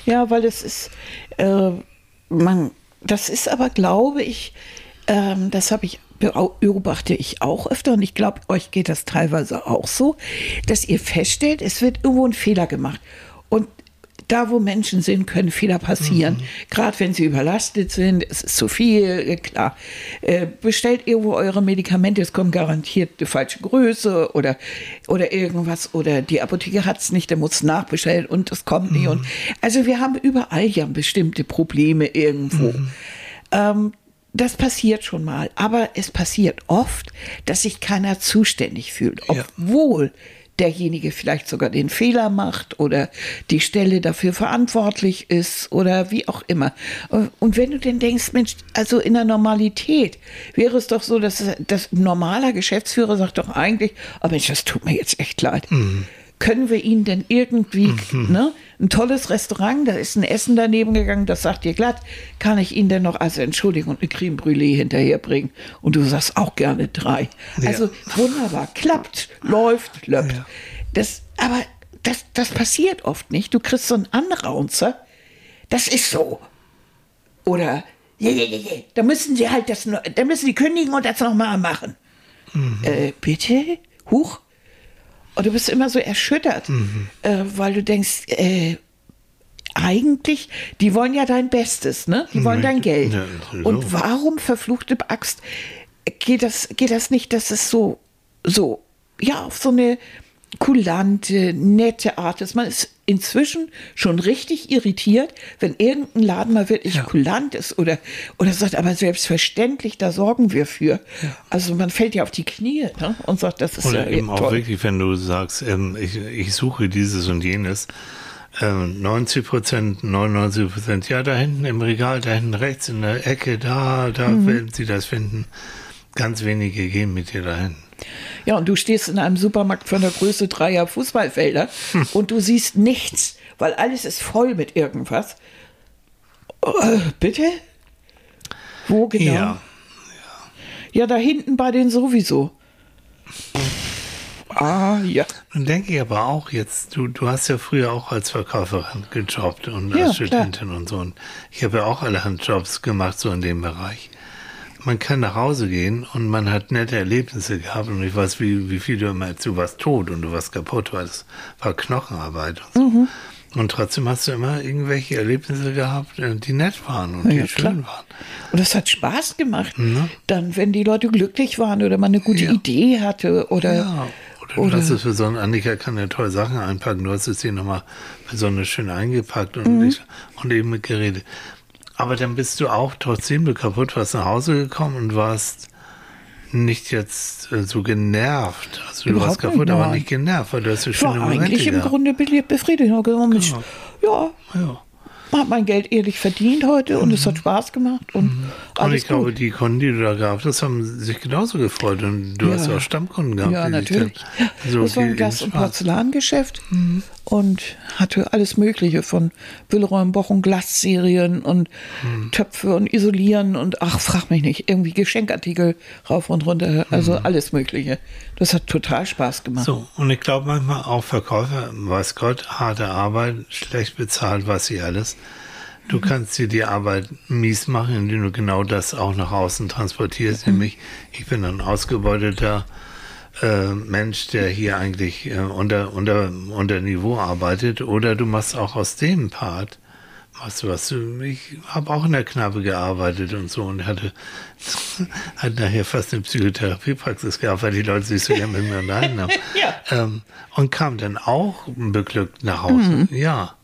Ja, weil es ist, äh, man, das ist aber, glaube ich, ähm, das habe ich beobachte ich auch öfter und ich glaube, euch geht das teilweise auch so, dass ihr feststellt, es wird irgendwo ein Fehler gemacht. Und da, wo Menschen sind, können Fehler passieren. Gerade wenn sie überlastet sind, es ist zu viel, äh, klar. Äh, bestellt irgendwo eure Medikamente, es kommt garantiert die falsche Größe oder, oder irgendwas. Oder die Apotheke hat es nicht, der muss nachbestellen und es kommt nicht. Und, also wir haben überall ja bestimmte Probleme irgendwo. Ähm, das passiert schon mal, aber es passiert oft, dass sich keiner zuständig fühlt, Ja. obwohl derjenige vielleicht sogar den Fehler macht oder die Stelle dafür verantwortlich ist oder wie auch immer. Und wenn du denn denkst, Mensch, also in der Normalität wäre es doch so, dass das normaler Geschäftsführer sagt doch eigentlich, oh Mensch, das tut mir jetzt echt leid. Können wir Ihnen denn irgendwie, ne, ein tolles Restaurant, da ist ein Essen daneben gegangen, das sagt dir glatt, kann ich Ihnen denn noch als Entschuldigung eine Creme Brûlée hinterherbringen? Und du sagst auch gerne drei. Also wunderbar, klappt, läuft, löppt. Ja. Das, aber das, das passiert oft nicht. Du kriegst so einen Anraunzer, das ist so. Oder, ja, ja, ja, ja, da müssen sie halt das, da müssen sie kündigen und das nochmal machen. Äh, bitte? Huch? Und du bist immer so erschüttert, äh, weil du denkst, äh, eigentlich, die wollen ja dein Bestes, ne? Die wollen dein Geld. Ja. Und warum, verfluchte Axt, geht das, geht das nicht, dass es so, so, ja, auf so eine kulante, nette Art ist. Man ist inzwischen schon richtig irritiert, wenn irgendein Laden mal wirklich Ja. kulant ist oder, oder sagt, aber selbstverständlich, da sorgen wir für. Also man fällt ja auf die Knie ne? und sagt, das ist Oder ja eben auch toll. wirklich, wenn du sagst, ähm, ich, ich suche dieses und jenes. Ähm, 90 Prozent, 99 Prozent, ja, da hinten im Regal, da hinten rechts in der Ecke, da, da Mhm. werden sie das finden. Ganz wenige gehen mit dir dahin. Ja, und du stehst in einem Supermarkt von der Größe dreier Fußballfelder und du siehst nichts, weil alles ist voll mit irgendwas. Äh, bitte? Wo genau? Ja. Ja, da hinten bei denen sowieso. Ah, ja. Nun denke ich aber auch jetzt, du, du hast ja früher auch als Verkäuferin gejobbt und Ja, als klar. Studentin und so. Und ich habe ja auch allerhand Jobs gemacht, so in dem Bereich. Man kann nach Hause gehen und man hat nette Erlebnisse gehabt und ich weiß, wie, wie viel du immer du warst tot und du warst kaputt, weil das war Knochenarbeit und so. Mhm. Und trotzdem hast du immer irgendwelche Erlebnisse gehabt, äh, die nett waren und die Ja, schön klar. waren. Und das hat Spaß gemacht. Dann, wenn die Leute glücklich waren oder man eine gute Ja. Idee hatte oder, Ja, oder du oder hast es für so einen Annika kann ja tolle Sachen einpacken. Du hast es hier nochmal besonders schön eingepackt und, Mhm. ich, und eben mit geredet. Aber dann bist du auch, trotzdem kaputt warst, nach Hause gekommen und warst nicht jetzt äh, so genervt. Also du Überhaupt warst kaputt, nicht, aber nicht genervt, weil du hast so ich war schöne Momente eigentlich im gehabt. Grunde be- befriedigt. Mensch, ja, Ja. man hat mein Geld ehrlich verdient heute und es hat Spaß gemacht und Mhm. Und ich glaube, gut. die Kunden, die du da gehabt hast, haben sich genauso gefreut. Und du Ja. hast auch Stammkunden gehabt. Ja, natürlich. dann So das war ein Glas- und Porzellangeschäft und hatte alles Mögliche von Willeräum, Boch und Glasserien und Hm. Töpfe und Isolieren und ach, frag mich nicht, irgendwie Geschenkartikel rauf und runter, also alles Mögliche. Das hat total Spaß gemacht. Hm. So, und ich glaube manchmal auch Verkäufer, weiß Gott, harte Arbeit, schlecht bezahlt, was sie alles. Du kannst dir die Arbeit mies machen, indem du genau das auch nach außen transportierst. Nämlich, ich bin ein ausgebeuteter äh, Mensch, der hier eigentlich äh, unter, unter, unter Niveau arbeitet. Oder du machst auch aus dem Part, machst du was. Ich habe auch in der Kneipe gearbeitet und so und hatte, hat nachher fast eine Psychotherapiepraxis gehabt, weil die Leute sich so gerne mit mir unterhalten haben. Ja. ähm, und kam dann auch beglückt nach Hause. Ja.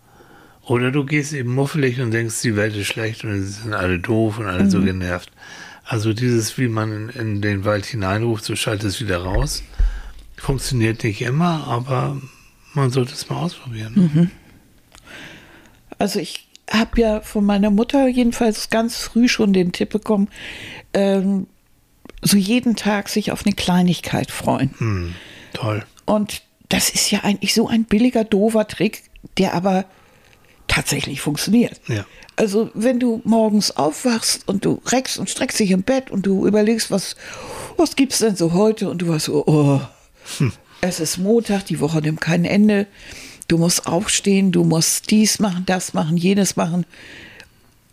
Oder du gehst eben muffelig und denkst, die Welt ist schlecht und sie sind alle doof und alle so genervt. Also dieses, wie man in, den Wald hineinruft, so schaltet es wieder raus. Funktioniert nicht immer, aber man sollte es mal ausprobieren. Also ich habe ja von meiner Mutter jedenfalls ganz früh schon den Tipp bekommen, ähm, so jeden Tag sich auf eine Kleinigkeit freuen. Hm, toll. Und das ist ja eigentlich so ein billiger, doofer Trick, der aber tatsächlich funktioniert. Ja. Also wenn du morgens aufwachst und du reckst und streckst dich im Bett und du überlegst, was, was gibt's denn so heute? Und du warst so, oh, es ist Montag, die Woche nimmt kein Ende. Du musst aufstehen, du musst dies machen, das machen, jenes machen.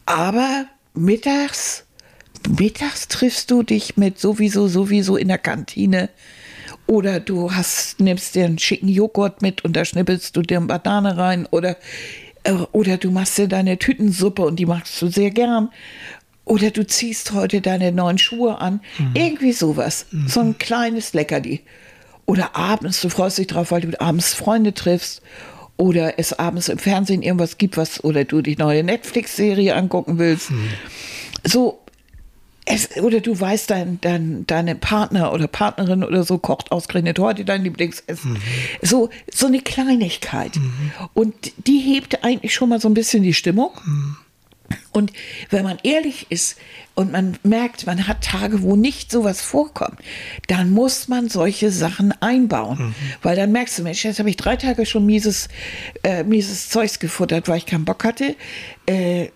Aber mittags, mittags triffst du dich mit sowieso, sowieso in der Kantine. Oder du hast, nimmst dir einen schicken Joghurt mit und da schnippelst du dir eine Banane rein. Oder, oder du machst dir deine Tütensuppe und die magst du sehr gern. Oder du ziehst heute deine neuen Schuhe an. Irgendwie sowas. So ein kleines Leckerli. Oder abends, du freust dich drauf, weil du abends Freunde triffst. Oder es abends im Fernsehen irgendwas gibt, was, oder du die neue Netflix-Serie angucken willst. So, es, oder du weißt, dein, dein, deine Partner oder Partnerin oder so kocht ausgerechnet heute dein Lieblingsessen. So, so eine Kleinigkeit. Und die hebt eigentlich schon mal so ein bisschen die Stimmung. Und wenn man ehrlich ist und man merkt, man hat Tage, wo nicht sowas vorkommt, dann muss man solche Sachen einbauen. Weil dann merkst du, Mensch, jetzt habe ich drei Tage schon mieses, äh, mieses Zeugs gefuttert, weil ich keinen Bock hatte. Äh,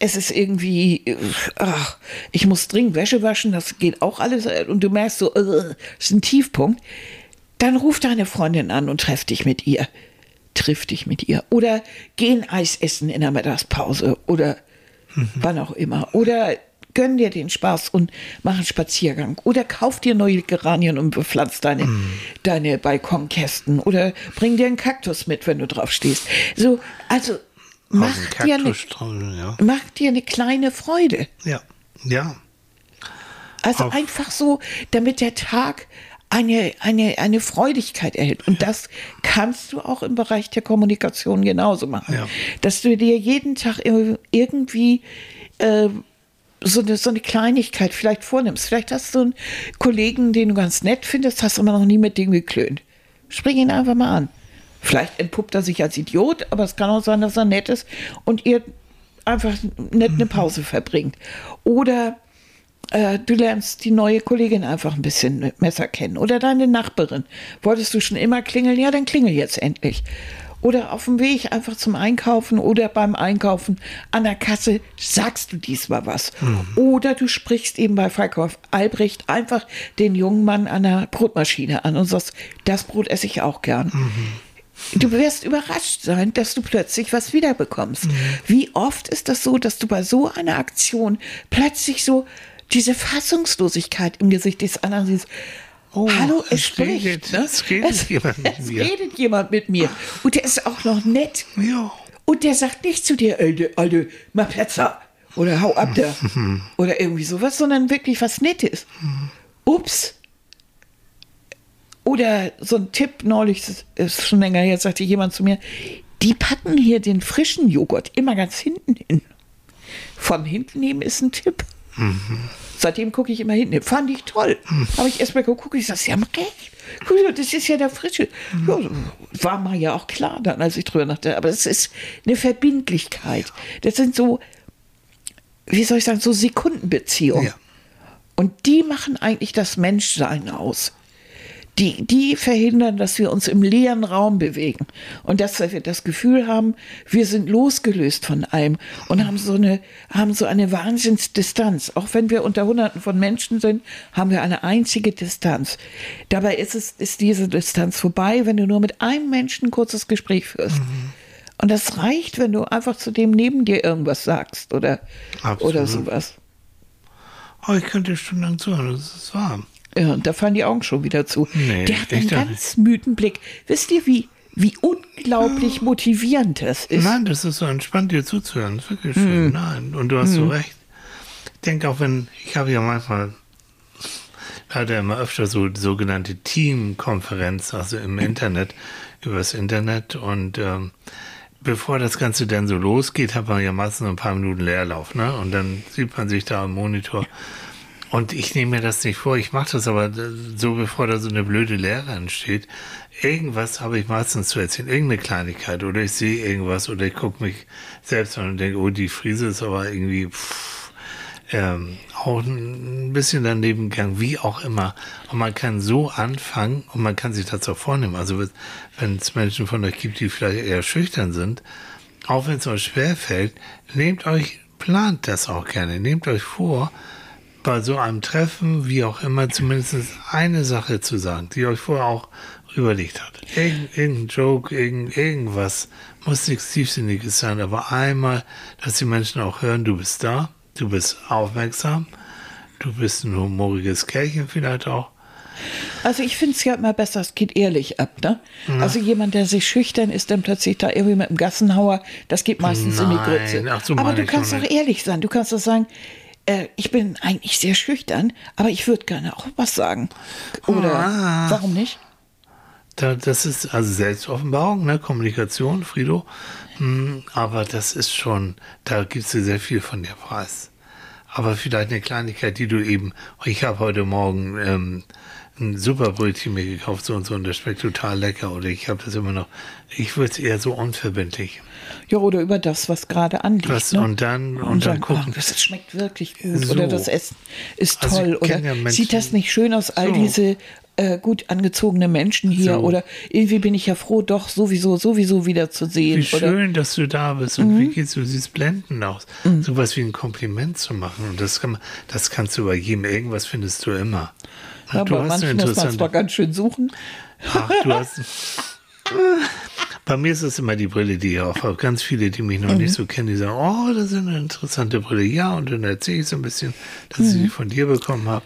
es ist irgendwie, äh, ach, ich muss dringend Wäsche waschen, das geht auch alles. äh, Und du merkst so, äh, das ist ein Tiefpunkt. Dann ruf deine Freundin an und treff dich mit ihr. Triff dich mit ihr. Oder geh ein Eis essen in der Mittagspause. Oder wann auch immer. Oder gönn dir den Spaß und mach einen Spaziergang. Oder kauf dir neue Geranien und bepflanz deine, Mm. deine Balkonkästen. Oder bring dir einen Kaktus mit, wenn du drauf stehst. So, also mach dir, eine, ja. mach dir eine kleine Freude. Ja, ja. Also Auf- einfach so, damit der Tag eine, eine, eine Freudigkeit erhält. Und das kannst du auch im Bereich der Kommunikation genauso machen. Ja. Dass du dir jeden Tag ir- irgendwie äh, so, eine, so eine Kleinigkeit vielleicht vornimmst. Vielleicht hast du einen Kollegen, den du ganz nett findest, hast aber noch nie mit dem geklönt. Spring ihn einfach mal an. Vielleicht entpuppt er sich als Idiot, aber es kann auch sein, dass er nett ist und ihr einfach nett eine Pause verbringt. Oder äh, du lernst die neue Kollegin einfach ein bisschen besser kennen. Oder deine Nachbarin. Wolltest du schon immer klingeln? Ja, dann klingel jetzt endlich. Oder auf dem Weg einfach zum Einkaufen oder beim Einkaufen an der Kasse sagst du diesmal was. Oder du sprichst eben bei Verkauf Albrecht einfach den jungen Mann an der Brotmaschine an und sagst, das Brot esse ich auch gern. Du wirst überrascht sein, dass du plötzlich was wiederbekommst. Wie oft ist das so, dass du bei so einer Aktion plötzlich so diese Fassungslosigkeit im Gesicht des anderen siehst? Oh, Hallo, es, es spricht. redet- ne? es redet jemand mit es mir. redet jemand mit mir. Und der ist auch noch nett. Ja. Und der sagt nicht zu dir, Alter, Alter mach Platz da. Oder hau ab da. Oder irgendwie sowas, sondern wirklich was Nettes. Ups. Oder so ein Tipp neulich, das ist schon länger her, sagte jemand zu mir, die packen hier den frischen Joghurt immer ganz hinten hin. Von hinten nehmen ist ein Tipp. Seitdem gucke ich immer hinten. hin. Fand ich toll. Habe ich erst mal geguckt, ich sage, Sie haben recht. Guck das ist ja der frische. Ja, war mal ja auch klar dann, als ich drüber nachdachte. Aber es ist eine Verbindlichkeit. Das sind so, wie soll ich sagen, so Sekundenbeziehungen. Ja. Und die machen eigentlich das Menschsein aus. Die, die verhindern, dass wir uns im leeren Raum bewegen und dass wir das Gefühl haben, wir sind losgelöst von allem und haben so eine, haben so eine Wahnsinnsdistanz. Auch wenn wir unter Hunderten von Menschen sind, haben wir eine einzige Distanz. Dabei ist es, ist diese Distanz vorbei, wenn du nur mit einem Menschen ein kurzes Gespräch führst. Und das reicht, wenn du einfach zu dem neben dir irgendwas sagst oder, oder sowas. Oh, ich könnte stundenlang zuhören, das ist wahr. Ja, und da fallen die Augen schon wieder zu. Nee, der hat einen ganz müden Blick. Wisst ihr, wie, wie unglaublich motivierend das ist? Nein, das ist so entspannt, dir zuzuhören. Das ist wirklich Hm. schön. Nein, und du hast so recht. Ich denke auch, wenn, ich habe ja manchmal leider immer öfter so sogenannte Teamkonferenzen, also im Internet, übers Internet. Und ähm, bevor das Ganze dann so losgeht, hat man ja meistens ein paar Minuten Leerlauf, ne? Und dann sieht man sich da am Monitor. Und ich nehme mir das nicht vor, ich mache das aber so, bevor da so eine blöde Lehre entsteht. Irgendwas habe ich meistens zu erzählen, irgendeine Kleinigkeit oder ich sehe irgendwas oder ich gucke mich selbst an und denke, oh, die Frise ist aber irgendwie pff, ähm, auch ein bisschen daneben gegangen, wie auch immer. Und man kann so anfangen und man kann sich das auch vornehmen. Also wenn es Menschen von euch gibt, die vielleicht eher schüchtern sind, auch wenn es euch schwerfällt, nehmt euch, plant das auch gerne, nehmt euch vor, bei so einem Treffen, wie auch immer, zumindest eine Sache zu sagen, die euch vorher auch überlegt hat. Irgend, irgendein Joke, irgend, irgendwas, muss nichts Tiefsinniges sein, aber einmal, dass die Menschen auch hören, du bist da, du bist aufmerksam, du bist ein humoriges Kerlchen vielleicht auch. Also ich finde es ja immer besser, es geht ehrlich ab. Ne? Also jemand, der sich schüchtern ist, dann plötzlich da irgendwie mit einem Gassenhauer, das geht meistens in die Nein, Grütze. so aber du kannst doch auch nicht. ehrlich sein. Du kannst auch sagen, äh, ich bin eigentlich sehr schüchtern, aber ich würde gerne auch was sagen. Oder Ah. warum nicht? Da, das ist also Selbstoffenbarung, ne? Kommunikation, Frido. Hm, aber das ist schon, da gibst du sehr viel von dir preis. Aber vielleicht eine Kleinigkeit, die du eben, ich habe heute Morgen ähm, ein Superbrötchen mir gekauft, so und so, und das schmeckt total lecker. Oder ich habe das immer noch, ich würde es eher so unverbindlich. Ja, oder über das, was gerade anliegt. Was, ne? und dann, und, dann sagen, gucken. oh, das schmeckt wirklich gut. So. Oder das Essen ist Also toll. Oder ja sieht das nicht schön aus, all So. diese äh, gut angezogene Menschen hier? So. Oder irgendwie bin ich ja froh, doch sowieso, sowieso wieder zu sehen. Wie oder, schön, dass du da bist und wie geht's du? Siehst blendend aus. Sowas wie ein Kompliment zu machen. Und das kann das kannst du bei jedem. Irgendwas findest du immer. Ja, du bei manchen muss man es doch ganz schön suchen. Ach, du hast. Bei mir ist es immer die Brille, die ich aufhabe. Ganz viele, die mich noch Mhm. nicht so kennen, die sagen, oh, das ist eine interessante Brille. Ja, und dann erzähle ich so ein bisschen, dass ich Mhm. sie von dir bekommen habe.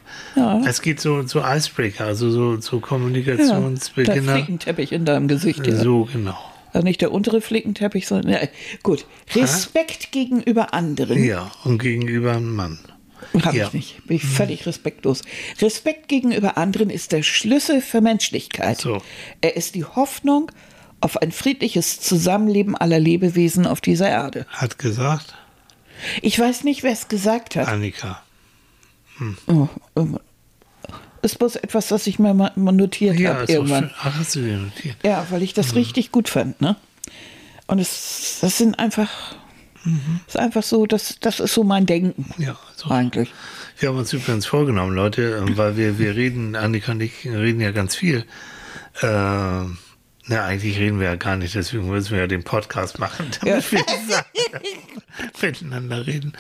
Es geht so, so Icebreaker, also so, so Ja, der Kommunikationsbeginner. Flickenteppich in deinem Gesicht. Ja. so genau. Also nicht der untere Flickenteppich, sondern ja, gut. Respekt gegenüber anderen. Ja, und gegenüber einem Mann. Habe Ja. ich nicht. Bin ich völlig respektlos. Respekt gegenüber anderen ist der Schlüssel für Menschlichkeit. So. Er ist die Hoffnung auf ein friedliches Zusammenleben aller Lebewesen auf dieser Erde. Hat gesagt, Ich weiß nicht, wer es gesagt hat. Annika. Oh, ähm, ist bloß etwas, was ich mir mal notiert Ja, habe irgendwann. Ach, hast du dir notiert? Ja, weil ich das richtig gut fand, ne? Und es, das sind einfach, ist einfach so, das, das ist so mein Denken Ja, so. eigentlich. Wir haben uns übrigens vorgenommen, Leute, ähm, weil wir, wir reden, Annika und ich reden ja ganz viel. Äh, na, eigentlich reden wir ja gar nicht, deswegen müssen wir ja den Podcast machen, damit wir miteinander reden.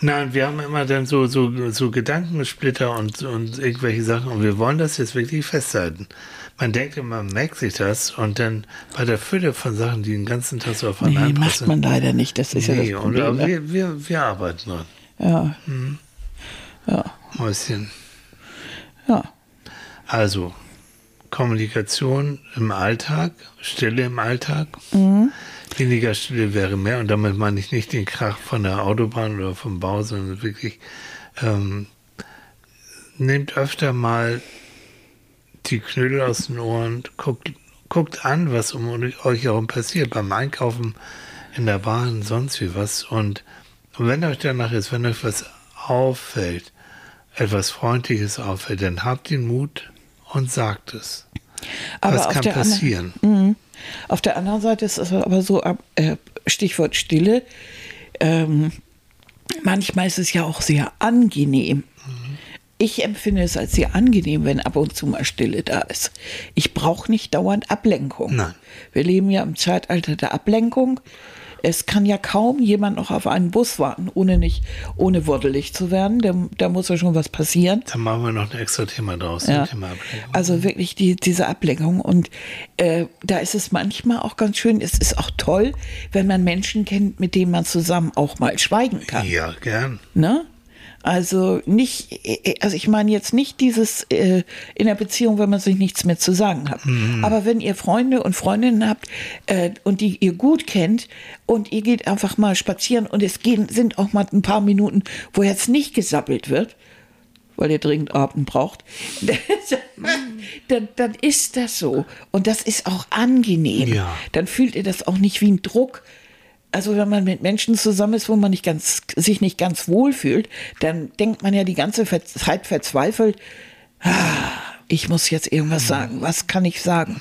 Nein, wir haben immer dann so, so, so Gedankensplitter und, und irgendwelche Sachen und wir wollen das jetzt wirklich festhalten. Man denkt immer, man merkt sich das und dann bei der Fülle von Sachen, die den ganzen Tag so Nee, aufeinander macht man leider nicht. Das ist ja Nee, das und, Problem. aber ne? wir, wir, wir arbeiten dran. Ja, Mäuschen. ja. Also, Kommunikation im Alltag, Stille im Alltag. Weniger Stille wäre mehr. Und damit meine ich nicht den Krach von der Autobahn oder vom Bau, sondern wirklich ähm, nehmt öfter mal die Knödel aus den Ohren, guckt, guckt an, was um euch herum passiert, beim Einkaufen, in der Bahn, sonst wie was. Und wenn euch danach ist, wenn euch was auffällt, etwas Freundliches auffällt, dann habt den Mut und sagt es. Aber was kann passieren? Mhm. Auf der anderen Seite ist es aber so, äh, Stichwort Stille, ähm, manchmal ist es ja auch sehr angenehm. Ich empfinde es als sehr angenehm, wenn ab und zu mal Stille da ist. Ich brauche nicht dauernd Ablenkung. Nein. Wir leben ja im Zeitalter der Ablenkung. Es kann ja kaum jemand noch auf einen Bus warten, ohne nicht, ohne wuddelig zu werden. Da, da muss ja schon was passieren. Da machen wir noch ein extra Thema draus. Ja. Thema Ablenkung. Also wirklich die, diese Ablenkung. Und äh, da ist es manchmal auch ganz schön, es ist auch toll, wenn man Menschen kennt, mit denen man zusammen auch mal schweigen kann. ja, gern. Ne? Also nicht, äh, also ich meine jetzt nicht dieses äh, in der Beziehung, wenn man sich nichts mehr zu sagen hat. Aber wenn ihr Freunde und Freundinnen habt äh, und die ihr gut kennt und ihr geht einfach mal spazieren und es gehen, sind auch mal ein paar Minuten, wo jetzt nicht gesappelt wird, weil ihr dringend Abend braucht, dann, dann ist das so. Und das ist auch angenehm. Ja. Dann fühlt ihr das auch nicht wie ein Druck. Also wenn man mit Menschen zusammen ist, wo man nicht ganz, sich nicht ganz wohl fühlt, dann denkt man ja die ganze Zeit verzweifelt, ah, ich muss jetzt irgendwas sagen. Was kann ich sagen?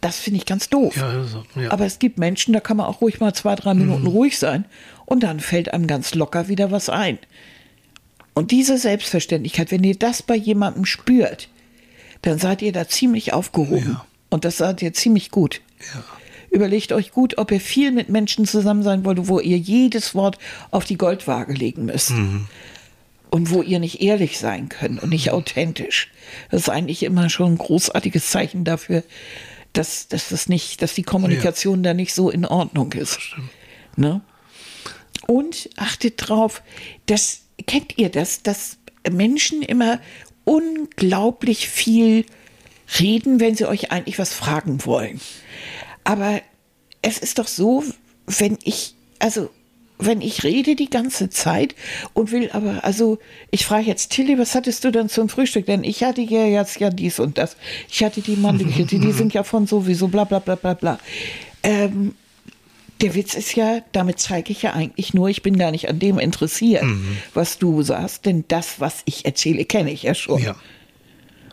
Das finde ich ganz doof. Ja, also, ja. Aber es gibt Menschen, da kann man auch ruhig mal zwei, drei Minuten ruhig sein und dann fällt einem ganz locker wieder was ein. Und diese Selbstverständlichkeit, wenn ihr das bei jemandem spürt, dann seid ihr da ziemlich aufgehoben. Ja. Und das seid ihr ziemlich gut. Überlegt euch gut, ob ihr viel mit Menschen zusammen sein wollt, wo ihr jedes Wort auf die Goldwaage legen müsst. Und wo ihr nicht ehrlich sein könnt und nicht authentisch. Das ist eigentlich immer schon ein großartiges Zeichen dafür, dass, dass, das nicht, dass die Kommunikation da nicht so in Ordnung ist. Ne? Und achtet drauf, dass, kennt ihr das, dass Menschen immer unglaublich viel reden, wenn sie euch eigentlich was fragen wollen. Aber es ist doch so, wenn ich, also wenn ich rede die ganze Zeit und will aber, also ich frage jetzt Tilly, was hattest du denn zum Frühstück? Denn ich hatte ja jetzt ja dies und das. Ich hatte die Mandelkette, die, die sind ja von sowieso bla bla bla bla bla. Ähm, der Witz ist ja, damit zeige ich ja eigentlich nur, ich bin gar nicht an dem interessiert, was du sagst, denn das, was ich erzähle, kenne ich ja schon. ja.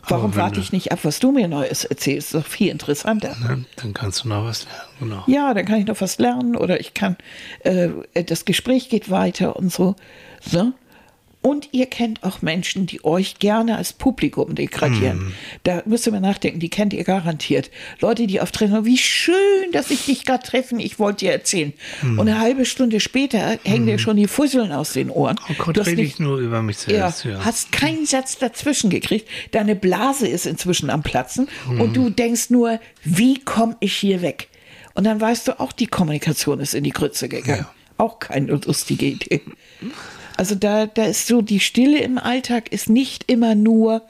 Warum warte ich nicht ab, was du mir Neues erzählst? Ist doch viel interessanter. Ne? Dann kannst du noch was lernen. Genau. Ja, dann kann ich noch was lernen oder ich kann, äh, das Gespräch geht weiter und so. Ne? Und ihr kennt auch Menschen, die euch gerne als Publikum degradieren. Mhm. Da müsst ihr mal nachdenken, die kennt ihr garantiert. Leute, die auftreten, wie schön, dass ich dich gerade treffen, ich wollte dir erzählen. Mhm. Und eine halbe Stunde später hängen dir schon die Fusseln aus den Ohren. Oh Gott, Du hast rede nicht- ich nur über mich ja, selbst. Ja. hast keinen Satz dazwischen gekriegt. Deine Blase ist inzwischen am Platzen und du denkst nur, wie komme ich hier weg? Und dann weißt du auch, die Kommunikation ist in die Grütze gegangen. Auch keine lustige Idee. Also da, da ist so, die Stille im Alltag ist nicht immer nur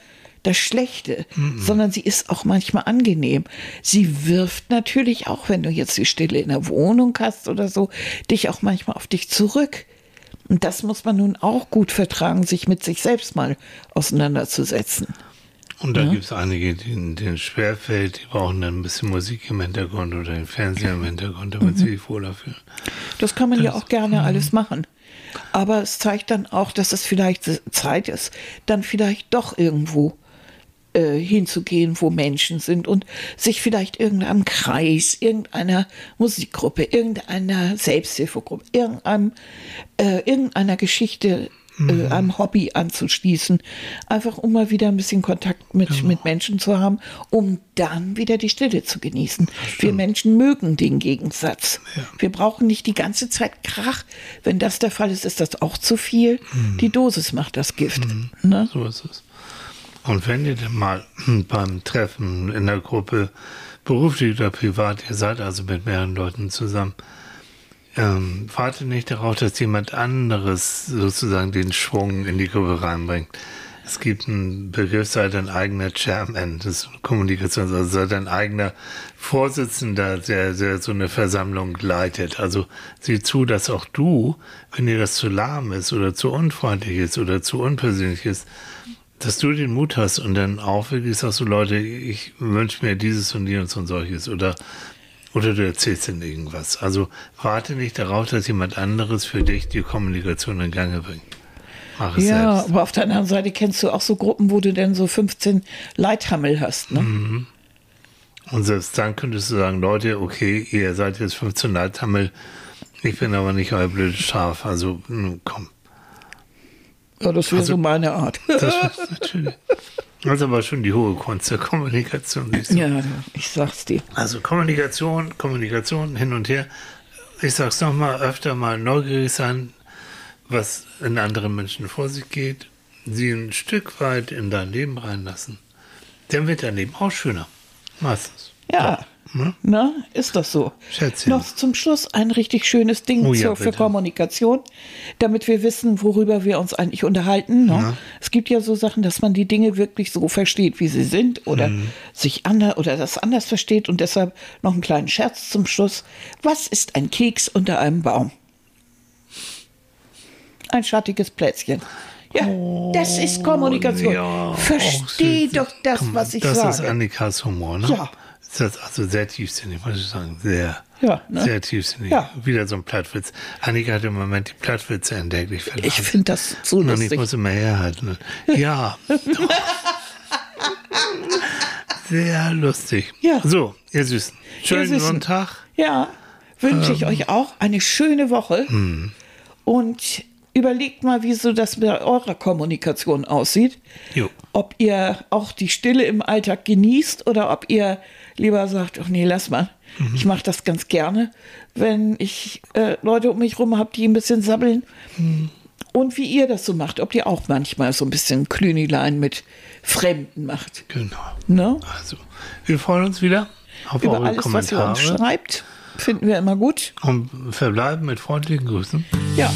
das Schlechte, sondern sie ist auch manchmal angenehm. Sie wirft natürlich auch, wenn du jetzt die Stille in der Wohnung hast oder so, dich auch manchmal auf dich zurück. Und das muss man nun auch gut vertragen, sich mit sich selbst mal auseinanderzusetzen. Und da gibt es einige, denen, denen schwerfällt, die brauchen dann ein bisschen Musik im Hintergrund oder den Fernseher im Hintergrund, damit sie sich wohler fühlen. Das kann man ja auch gerne alles machen. Aber es zeigt dann auch, dass es vielleicht Zeit ist, dann vielleicht doch irgendwo äh, hinzugehen, wo Menschen sind und sich vielleicht irgendeinem Kreis, irgendeiner Musikgruppe, irgendeiner Selbsthilfegruppe, irgendeinem, äh, irgendeiner Geschichte, äh, einem Hobby anzuschließen. Einfach um mal wieder ein bisschen Kontakt mit, mit Menschen zu haben, um dann wieder die Stille zu genießen. Wir Menschen mögen den Gegensatz. Wir brauchen nicht die ganze Zeit Krach. Wenn das der Fall ist, ist das auch zu viel. Die Dosis macht das Gift. Ne? So ist es. Und wenn ihr dann mal beim Treffen in der Gruppe, beruflich oder privat, ihr seid also mit mehreren Leuten zusammen, ähm, wartet nicht darauf, dass jemand anderes sozusagen den Schwung in die Gruppe reinbringt. Es gibt einen Begriff, sei dein eigener Chairman, das ist Kommunikation, also sei dein eigener Vorsitzender, der, der so eine Versammlung leitet. Also sieh zu, dass auch du, wenn dir das zu lahm ist oder zu unfreundlich ist oder zu unpersönlich ist, dass du den Mut hast und dann auch wirklich sagst du, Leute, ich wünsche mir dieses und jenes und solches oder oder du erzählst dann irgendwas. Also warte nicht darauf, dass jemand anderes für dich die Kommunikation in Gange bringt. Mach es Ja, selbst. aber auf der anderen Seite kennst du auch so Gruppen, wo du denn so 15 Leithammel hast. Ne? Mhm. Und selbst dann könntest du sagen, Leute, okay, ihr seid jetzt 15 Leithammel, ich bin aber nicht euer blödes Schaf, also komm. Ja, das wäre Also- so meine Art. Das ist natürlich. Das ist aber schon die hohe Kunst der Kommunikation. So. ja, ich sag's dir. Also Kommunikation, Kommunikation hin und her. Ich sag's nochmal, öfter mal neugierig sein, was in anderen Menschen vor sich geht, sie ein Stück weit in dein Leben reinlassen. Dann wird dein Leben auch schöner. Meistens. Ja, Ne? na, ist das so. Schätzchen. Noch zum Schluss ein richtig schönes Ding Oh ja, für bitte. Kommunikation, damit wir wissen, worüber wir uns eigentlich unterhalten. Ne? Es gibt ja so Sachen, dass man die Dinge wirklich so versteht, wie sie sind oder Mhm. sich anders oder das anders versteht und deshalb noch einen kleinen Scherz zum Schluss. Was ist ein Keks unter einem Baum? Ein schattiges Plätzchen. Ja, das ist Kommunikation. Oh, Ja, Versteh süß. doch das, mal, was ich das sage. ist Annikas Humor, ne? Ja. Das ist also sehr tiefsinnig, muss ich sagen. Sehr, Ja, ne? sehr tiefsinnig. Ja. Wieder so ein Plattwitz. Annika hat im Moment die Plattwitze entdeckt. Ich, finde Ich finde das so Und ich lustig. muss immer herhalten. Ja. Sehr lustig. Ja. So, ihr Süßen. Schönen Süßen. Sonntag. Ja, wünsche Ähm. ich euch auch eine schöne Woche. Hm. Und überlegt mal, wie so das mit eurer Kommunikation aussieht. Jo. Ob ihr auch die Stille im Alltag genießt oder ob ihr lieber sagt, ach nee, lass mal. Mhm. Ich mache das ganz gerne, wenn ich äh, Leute um mich rum habe, die ein bisschen sabbeln. Mhm. Und wie ihr das so macht, ob ihr auch manchmal so ein bisschen Klünilein mit Fremden macht. Genau. Ne? Also, wir freuen uns wieder auf Über eure alles, was ihr uns Kommentare schreibt, finden wir immer gut. und verbleiben mit freundlichen Grüßen. Ja,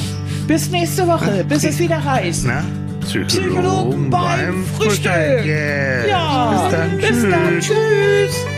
bis nächste Woche, bis es wieder heißt. Na? Psychologen, Psychologen beim Frühstück. Yes. Ja, Bis dann. bis dann. Tschüss. Tschüss.